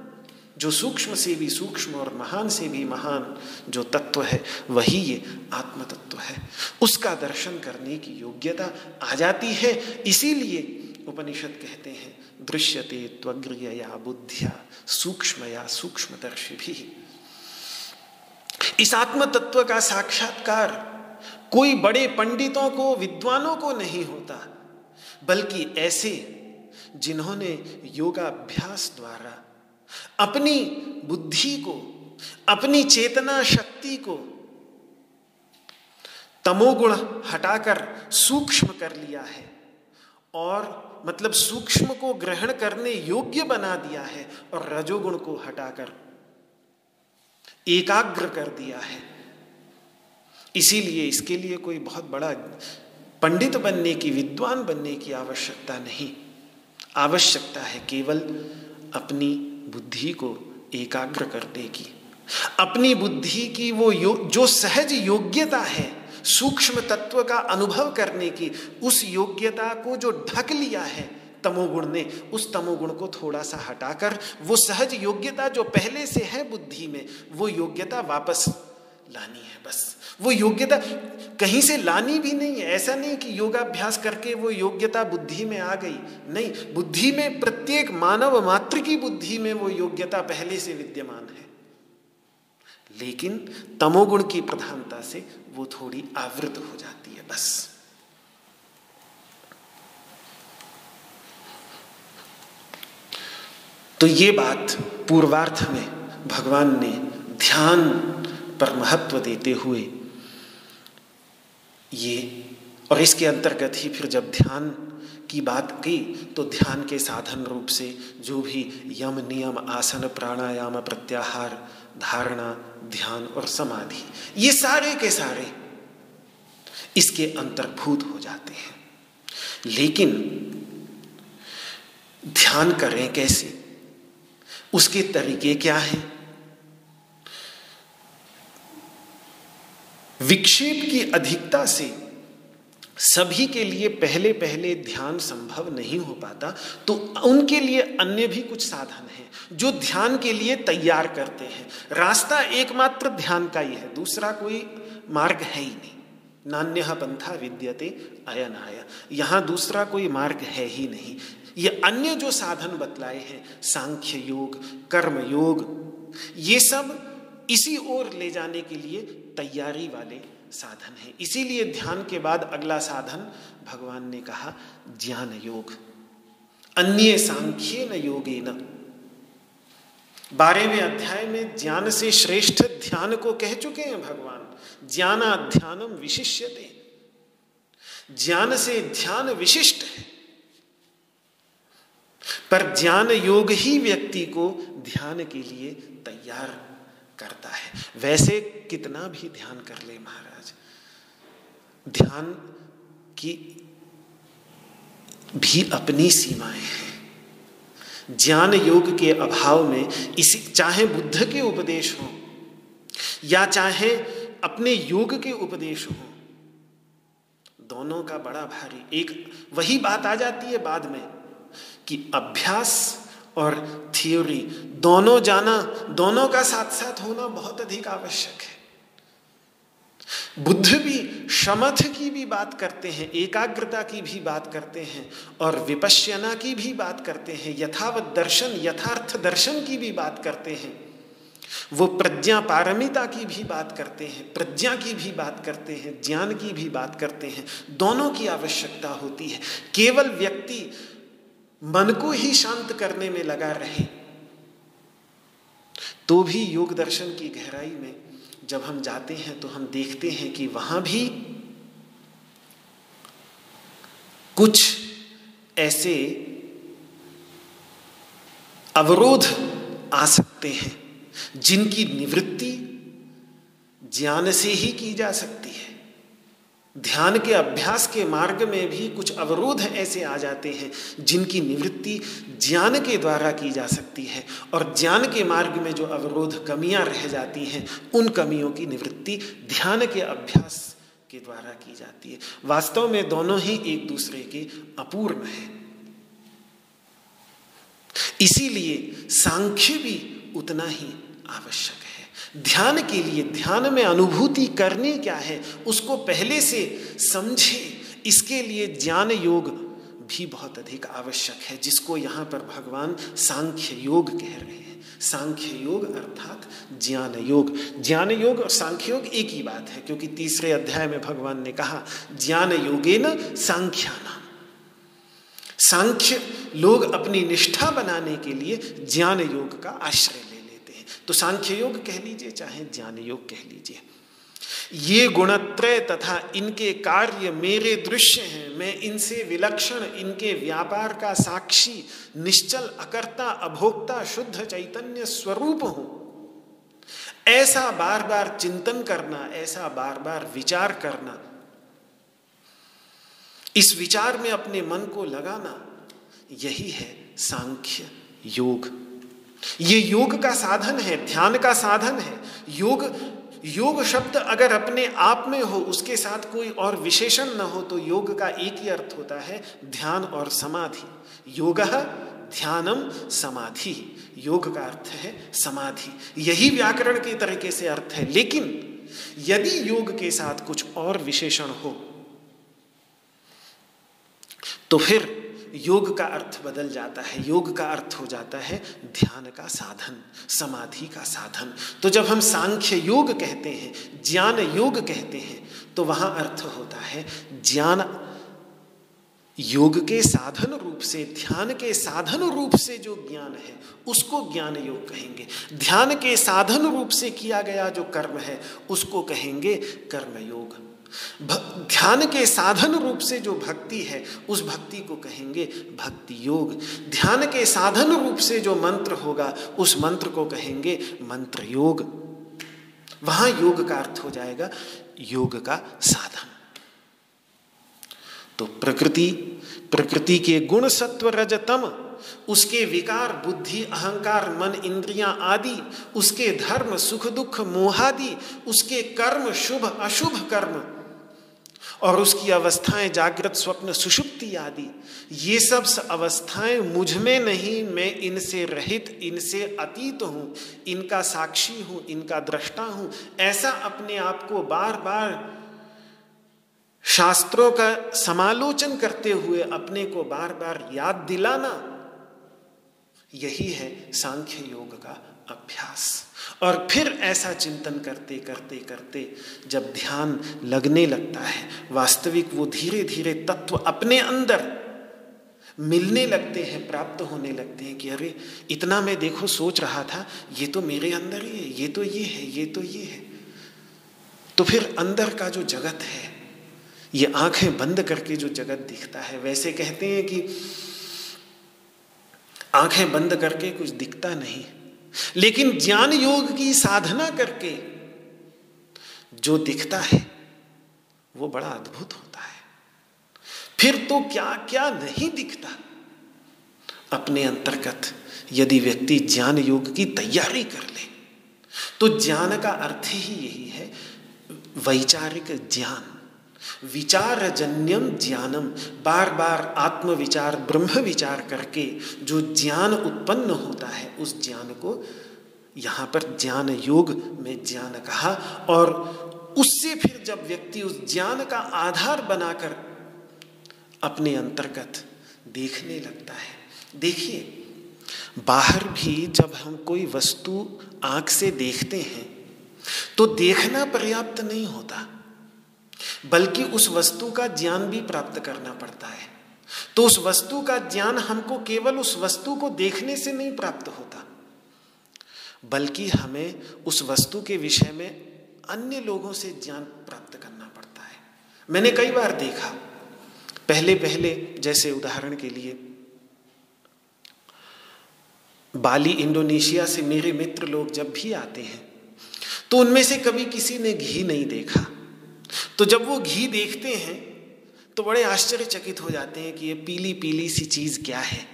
जो सूक्ष्म से भी सूक्ष्म और महान से भी महान जो तत्व है, वही ये आत्म तत्व है। उसका दर्शन करने की योग्यता आ जाती है। इसीलिए उपनिषद कहते हैं, दृश्यते या बुद्धिया सूक्ष्म या सूक्ष्मदर्शी भी। इस आत्म तत्व का साक्षात्कार कोई बड़े पंडितों को, विद्वानों को नहीं होता, बल्कि ऐसे जिन्होंने योगाभ्यास द्वारा अपनी बुद्धि को, अपनी चेतना शक्ति को तमोगुण हटाकर सूक्ष्म कर लिया है और मतलब सूक्ष्म को ग्रहण करने योग्य बना दिया है और रजोगुण को हटाकर एकाग्र कर दिया है। इसीलिए इसके लिए कोई बहुत बड़ा पंडित बनने की, विद्वान बनने की आवश्यकता नहीं। आवश्यकता है केवल अपनी बुद्धि को एकाग्र कर देगी। अपनी बुद्धि की वो यो, जो सहज योग्यता है सूक्ष्म तत्व का अनुभव करने की उस योग्यता को जो ढक लिया है तमोगुण ने उस तमोगुण को थोड़ा सा हटाकर वो सहज योग्यता जो पहले से है बुद्धि में वो योग्यता वापस लानी है, बस। वो योग्यता, कहीं से लानी भी नहीं है। ऐसा नहीं कि योगाभ्यास करके वो योग्यता बुद्धि में आ गई। नहीं, बुद्धि में प्रत्येक मानव मात्र की बुद्धि में वो योग्यता पहले से विद्यमान है। लेकिन तमोगुण की प्रधानता से वो थोड़ी आवृत हो जाती है, बस। तो ये बात पूर्वार्थ में भगवान ने ध्यान पर महत्व देते हुए ये, और इसके अंतर्गत ही फिर जब ध्यान की बात की तो ध्यान के साधन रूप से जो भी यम नियम, आसन, प्राणायाम, प्रत्याहार, धारणा, ध्यान और समाधि, ये सारे के सारे इसके अंतर्भूत हो जाते हैं। लेकिन ध्यान करें कैसे? उसके तरीके क्या हैं? विक्षेप की अधिकता से सभी के लिए पहले पहले ध्यान संभव नहीं हो पाता तो उनके लिए अन्य भी कुछ साधन हैं, जो ध्यान के लिए तैयार करते हैं। रास्ता एकमात्र ध्यान का ही है, दूसरा कोई मार्ग है ही नहीं। नान्य पंथा विद्यते अयन आया यहाँ दूसरा कोई मार्ग है ही नहीं। ये अन्य जो साधन बतलाए हैं, सांख्य योग, कर्म योग, ये सब इसी ओर ले जाने के लिए तैयारी वाले साधन है। इसीलिए ध्यान के बाद अगला साधन भगवान ने कहा, ज्ञान योग। अन्य सांख्य न योगे न बारहवें अध्याय में ज्ञान से श्रेष्ठ ध्यान को कह चुके हैं भगवान। ज्ञानाध्यानम विशिष्यते। ज्ञान से ध्यान विशिष्ट है। पर ज्ञान योग ही व्यक्ति को ध्यान के लिए तैयार करता है। वैसे कितना भी ध्यान कर ले महाराज, ध्यान की भी अपनी सीमाएँ हैं। ज्ञान योग के अभाव में इसी, चाहे बुद्ध के उपदेश हो, या चाहे अपने योग के उपदेश हो, दोनों का बड़ा भारी। एक, वही बात आ जाती है बाद में कि अभ्यास और थियोरी दोनों जाना, दोनों का साथ साथ होना बहुत अधिक आवश्यक है। बुद्ध भी शमथ की भी बात करते हैं, एकाग्रता की भी बात करते हैं और विपश्यना की भी बात करते हैं, यथावत दर्शन, यथार्थ दर्शन की भी बात करते हैं। वो प्रज्ञा पारमिता की भी बात करते हैं, प्रज्ञा की भी बात करते हैं, ज्ञान की भी बात करते हैं, दोनों की आवश्यकता होती है। केवल व्यक्ति मन को ही शांत करने में लगा रहे। तो भी योग दर्शन की गहराई में जब हम जाते हैं तो हम देखते हैं कि वहाँ भी कुछ ऐसे अवरोध आ सकते हैं, जिनकी निवृत्ति ज्ञान से ही की जा सकती है। ध्यान के, अभ्यास के मार्ग में भी कुछ अवरोध ऐसे आ जाते हैं, जिनकी निवृत्ति ज्ञान के द्वारा की जा सकती है। और ज्ञान के मार्ग में जो अवरोध कमियाँ रह जाती हैं, उन कमियों की निवृत्ति ध्यान के अभ्यास के द्वारा की जाती है। वास्तव में दोनों ही एक दूसरे के अपूर्ण हैं। इसीलिए सांख्य भी उतना ही आवश्यक है। ध्यान के लिए, ध्यान में अनुभूति करनी क्या है? उसको पहले से समझे। इसके लिए ज्ञान योग भी बहुत अधिक आवश्यक है, जिसको यहाँ पर भगवान सांख्य योग कह रहे हैं। सांख्य योग अर्थात ज्ञान योग। ज्ञान योग और सांख्य योग एक ही बात है, क्योंकि तीसरे अध्याय में भगवान ने कहा, ज्ञान योगे न सांख्याना। सांख्य लोग अपनी निष्ठा बनाने के लिए ज्ञान योग का आश्रय तो सांख्य योग कह लीजिए, चाहे ज्ञान योग कह लीजिए। ये गुणत्रय तथा इनके कार्य मेरे दृश्य हैं, मैं इनसे विलक्षण, इनके व्यापार का साक्षी, निश्चल, अकर्ता, अभोक्ता, शुद्ध चैतन्य स्वरूप हूँ। ऐसा बार बार चिंतन करना, ऐसा बार बार विचार करना, इस विचार में अपने मन को लगाना, यही है सांख्य योग। ये योग का साधन है, ध्यान का साधन है। योग योग शब्द अगर अपने आप में हो, उसके साथ कोई और विशेषण न हो तो योग का एक ही अर्थ होता है ध्यान और समाधि। योग ध्यानम समाधि। योग का अर्थ है समाधि। यही व्याकरण के तरीके से अर्थ है। लेकिन यदि योग के साथ कुछ और विशेषण हो तो फिर योग का अर्थ बदल जाता है, योग का अर्थ हो जाता है ध्यान का साधन, समाधि का साधन। तो जब हम सांख्य योग कहते हैं, ज्ञान योग कहते हैं तो वहाँ अर्थ होता है ज्ञान योग के साधन रूप से, ध्यान के साधन रूप से जो ज्ञान है, उसको ज्ञान योग कहेंगे। ध्यान के साधन रूप से किया गया जो कर्म है, उसको कहेंगे कर्म योग ध्यान के साधन रूप से जो भक्ति है, उस भक्ति को कहेंगे भक्ति योग। ध्यान के साधन रूप से जो मंत्र होगा, उस मंत्र को कहेंगे मंत्र योग। वहाँ योग का अर्थ हो जाएगा योग का साधन। तो प्रकृति प्रकृति के गुण सत्व रजतम, उसके विकार, बुद्धि, अहंकार, मन, इंद्रियाँ आदि, उसके धर्म, सुख दुख, मोहादि, उसके कर्म, शुभ, अशुभ कर्म और उसकी अवस्थाएँ जागृत, स्वप्न, सुषुप्ति आदि। ये सब अवस्थाएँ मुझमें नहीं, मैं इनसे रहित, इनसे अतीत हूँ, इनका साक्षी हूँ, इनका दृष्टा हूँ। ऐसा अपने आप को बार बार शास्त्रों का समालोचन करते हुए अपने को बार बार याद दिलाना, यही है सांख्य योग का अभ्यास। और फिर ऐसा चिंतन करते करते करते जब ध्यान लगने लगता है, वास्तविक वो धीरे धीरे तत्व अपने अंदर मिलने लगते हैं, प्राप्त होने लगते हैं कि अरे, इतना मैं देखो, सोच रहा था, ये तो मेरे अंदर ही है, ये तो ये है, ये तो ये है। तो फिर अंदर का जो जगत है, ये आँखें बंद करके जो जगत दिखता है, वैसे कहते हैं कि आँखें बंद करके कुछ दिखता नहीं। लेकिन ज्ञान योग की साधना करके जो दिखता है, वो बड़ा अद्भुत होता है। फिर तो क्या क्या नहीं दिखता? अपने अंतर्गत यदि व्यक्ति ज्ञान योग की तैयारी कर ले तो ज्ञान का अर्थ ही यही है, वैचारिक ज्ञान। विचार जन्यम ज्ञानम। बार बार आत्म विचार ब्रह्म विचार करके जो ज्ञान उत्पन्न होता है, उस ज्ञान को यहाँ पर ज्ञान योग में ज्ञान कहा और उससे फिर जब व्यक्ति उस ज्ञान का आधार बनाकर अपने अंतर्गत देखने लगता है, देखिए, बाहर भी जब हम कोई वस्तु आँख से देखते हैं तो देखना पर्याप्त नहीं होता। बल्कि उस वस्तु का ज्ञान भी प्राप्त करना पड़ता है। तो उस वस्तु का ज्ञान हमको केवल उस वस्तु को देखने से नहीं प्राप्त होता, बल्कि हमें उस वस्तु के विषय में अन्य लोगों से ज्ञान प्राप्त करना पड़ता है। मैंने कई बार देखा, पहले पहले जैसे उदाहरण के लिए, बाली इंडोनेशिया से मेरे मित्र लोग जब भी आते हैं तो उनमें से कभी किसी ने घी नहीं देखा। तो जब वो घी देखते हैं तो बड़े आश्चर्यचकित हो जाते हैं कि ये पीली पीली सी चीज़ क्या है।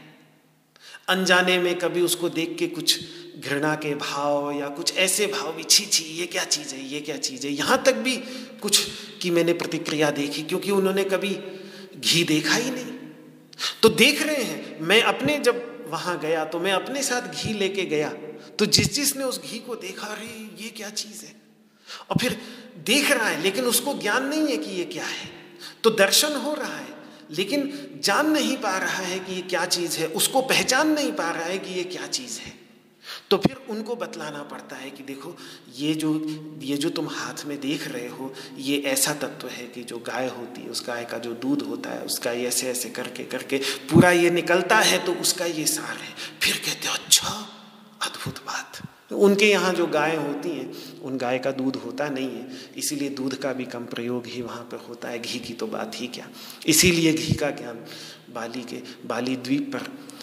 अनजाने में कभी उसको देख के कुछ घृणा के भाव या कुछ ऐसे भाव भी, छी छी, ये क्या चीज़ है, ये क्या चीज़ है? यहाँ तक भी कुछ की मैंने प्रतिक्रिया देखी, क्योंकि उन्होंने कभी घी देखा ही नहीं। तो देख रहे हैं, मैं अपने जब वहाँ गया तो मैं अपने साथ घी लेके गया तो जिस जिसने उस घी को देखा, अरे, ये क्या चीज़ है? और फिर देख रहा है, लेकिन उसको ज्ञान नहीं है कि ये क्या है। तो दर्शन हो रहा है, लेकिन जान नहीं पा रहा है कि ये क्या चीज़ है। उसको पहचान नहीं पा रहा है कि ये क्या चीज़ है। तो फिर उनको बतलाना पड़ता है कि देखो, ये जो ये जो तुम हाथ में देख रहे हो, ये ऐसा तत्व है कि जो गाय होती है, उस गाय का जो दूध होता है, उसका ये ऐसे ऐसे करके करके पूरा ये निकलता है तो उसका ये सार है। फिर कहते हो अच्छा अद्भुत बात। उनके यहाँ जो गाय होती हैं, उन गाय का दूध होता नहीं है। इसीलिए दूध का भी कम प्रयोग ही वहाँ पर होता है। घी की तो बात ही क्या? इसीलिए घी का ज्ञान बाली के, बाली द्वीप पर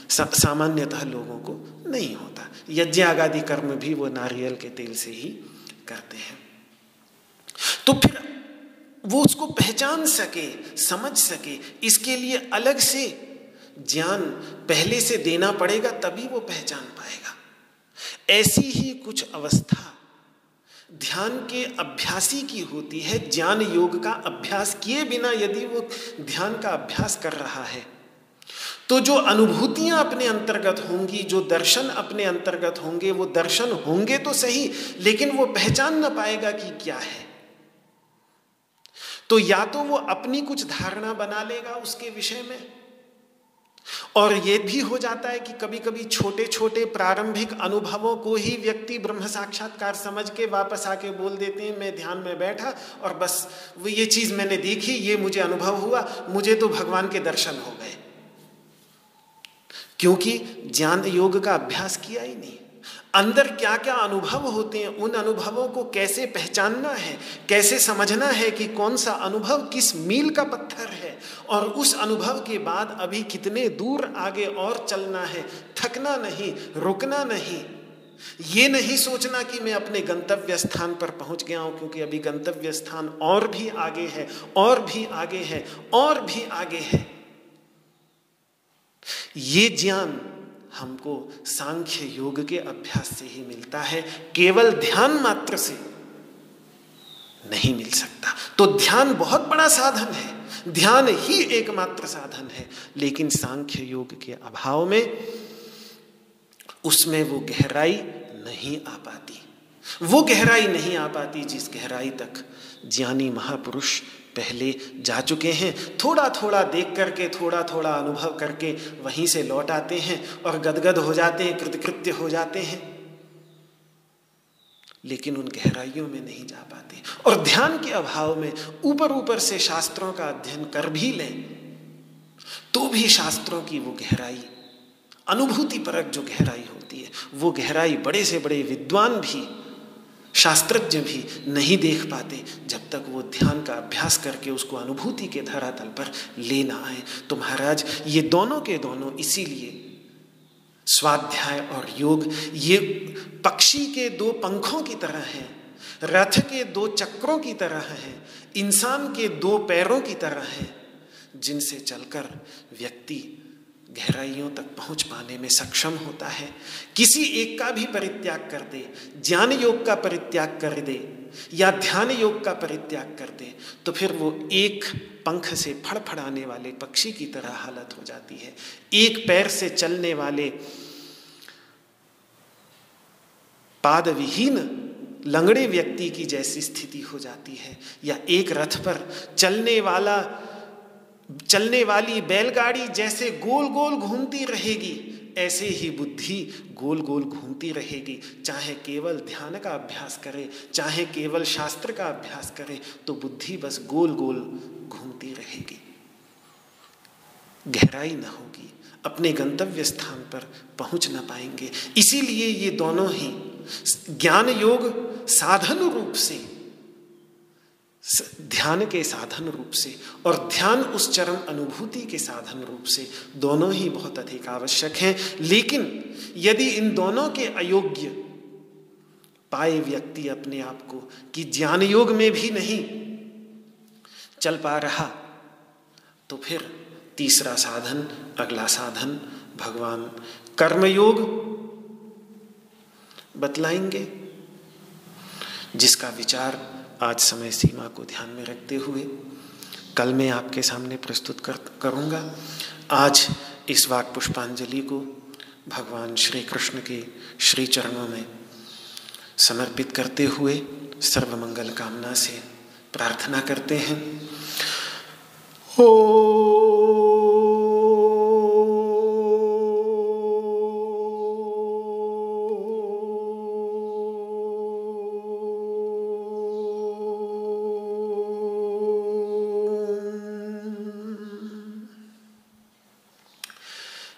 सामान्यतः लोगों को नहीं होता। यज्ञ आगादि कर्म भी वो नारियल के तेल से ही करते हैं। तो फिर वो उसको पहचान सके, समझ सके, इसके लिए अलग से ज्ञान पहले से देना पड़ेगा, तभी वो पहचान पाएगा। ऐसी ही कुछ अवस्था ध्यान के अभ्यासी की होती है, ज्ञान योग का अभ्यास किए बिना यदि वो ध्यान का अभ्यास कर रहा है। तो जो अनुभूतियाँ अपने अंतर्गत होंगी, जो दर्शन अपने अंतर्गत होंगे, वो दर्शन होंगे तो सही, लेकिन वो पहचान ना पाएगा कि क्या है। तो या तो वो अपनी कुछ धारणा बना लेगा उसके विषय में और ये भी हो जाता है कि कभी कभी छोटे छोटे प्रारंभिक अनुभवों को ही व्यक्ति ब्रह्म साक्षात्कार समझ के वापस आके बोल देते हैं, मैं ध्यान में बैठा और बस, वो ये चीज़ मैंने देखी, ये मुझे अनुभव हुआ, मुझे तो भगवान के दर्शन हो गए। क्योंकि ज्ञान योग का अभ्यास किया ही नहीं। अंदर क्या क्या अनुभव होते हैं, उन अनुभवों को कैसे पहचानना है, कैसे समझना है कि कौन सा अनुभव किस मील का पत्थर है और उस अनुभव के बाद अभी कितने दूर आगे और चलना है, थकना नहीं, रुकना नहीं। ये नहीं सोचना कि मैं अपने गंतव्य स्थान पर पहुँच गया हूँ, क्योंकि अभी गंतव्य स्थान और भी आगे है, और भी आगे है, और भी आगे है। ये ज्ञान हमको सांख्य योग के अभ्यास से ही मिलता है। केवल ध्यान मात्र से नहीं मिल सकता। तो ध्यान बहुत बड़ा साधन है। ध्यान ही एकमात्र साधन है। लेकिन सांख्य योग के अभाव में उसमें वो गहराई नहीं आ पाती। वो गहराई नहीं आ पाती जिस गहराई तक ज्ञानी महापुरुष पहले जा चुके हैं। थोड़ा थोड़ा देख करके थोड़ा थोड़ा अनुभव करके वहीं से लौट आते हैं और गदगद हो जाते हैं, कृतकृत्य हो जाते हैं। लेकिन उन गहराइयों में नहीं जा पाते और ध्यान के अभाव में ऊपर ऊपर से शास्त्रों का अध्ययन कर भी लें तो भी शास्त्रों की वो गहराई अनुभूति परक जो गहराई होती है, वो गहराई बड़े से बड़े विद्वान भी शास्त्रज्ञ भी नहीं देख पाते जब तक वो ध्यान का अभ्यास करके उसको अनुभूति के धरातल पर ले ना आए। तो महाराज, ये दोनों के दोनों इसीलिए स्वाध्याय और योग, ये पक्षी के दो पंखों की तरह हैं, रथ के दो चक्रों की तरह हैं, इंसान के दो पैरों की तरह हैं, जिनसे चलकर व्यक्ति गहराइयों तक पहुँच पाने में सक्षम होता है। किसी एक का भी परित्याग कर दे, ज्ञान योग का परित्याग कर दे या ध्यान योग का परित्याग कर दे तो फिर वो एक पंख से फड़फड़ाने वाले पक्षी की तरह हालत हो जाती है। एक पैर से चलने वाले पाद विहीन लंगड़े व्यक्ति की जैसी स्थिति हो जाती है या एक रथ पर चलने वाला चलने वाली बैलगाड़ी जैसे गोल गोल घूमती रहेगी, ऐसे ही बुद्धि गोल गोल घूमती रहेगी। चाहे केवल ध्यान का अभ्यास करे, चाहे केवल शास्त्र का अभ्यास करे तो बुद्धि बस गोल गोल घूमती रहेगी। गहराई न होगी, अपने गंतव्य स्थान पर पहुँच ना पाएँगे। इसीलिए ये दोनों ही ज्ञान योग साधन रूप से ध्यान के साधन रूप से और ध्यान उस चरम अनुभूति के साधन रूप से दोनों ही बहुत अधिक आवश्यक हैं। लेकिन यदि इन दोनों के अयोग्य पाए व्यक्ति अपने आप को कि ज्ञान योग में भी नहीं चल पा रहा तो फिर तीसरा साधन, अगला साधन भगवान कर्मयोग बतलाएँगे, जिसका विचार आज समय सीमा को ध्यान में रखते हुए कल मैं आपके सामने प्रस्तुत कर, करूँगा। आज इस वाक पुष्पांजलि को भगवान श्री कृष्ण के श्री चरणों में समर्पित करते हुए सर्वमंगल कामना से प्रार्थना करते हैं। ओ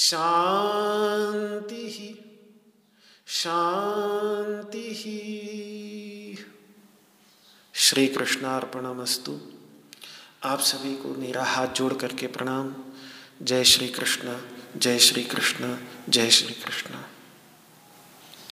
शांति ही शांति ही। श्री कृष्णार्पणमस्तु आप सभी को मेरा हाथ जोड़ करके प्रणाम। जय श्री कृष्ण जय श्री कृष्ण जय श्री कृष्ण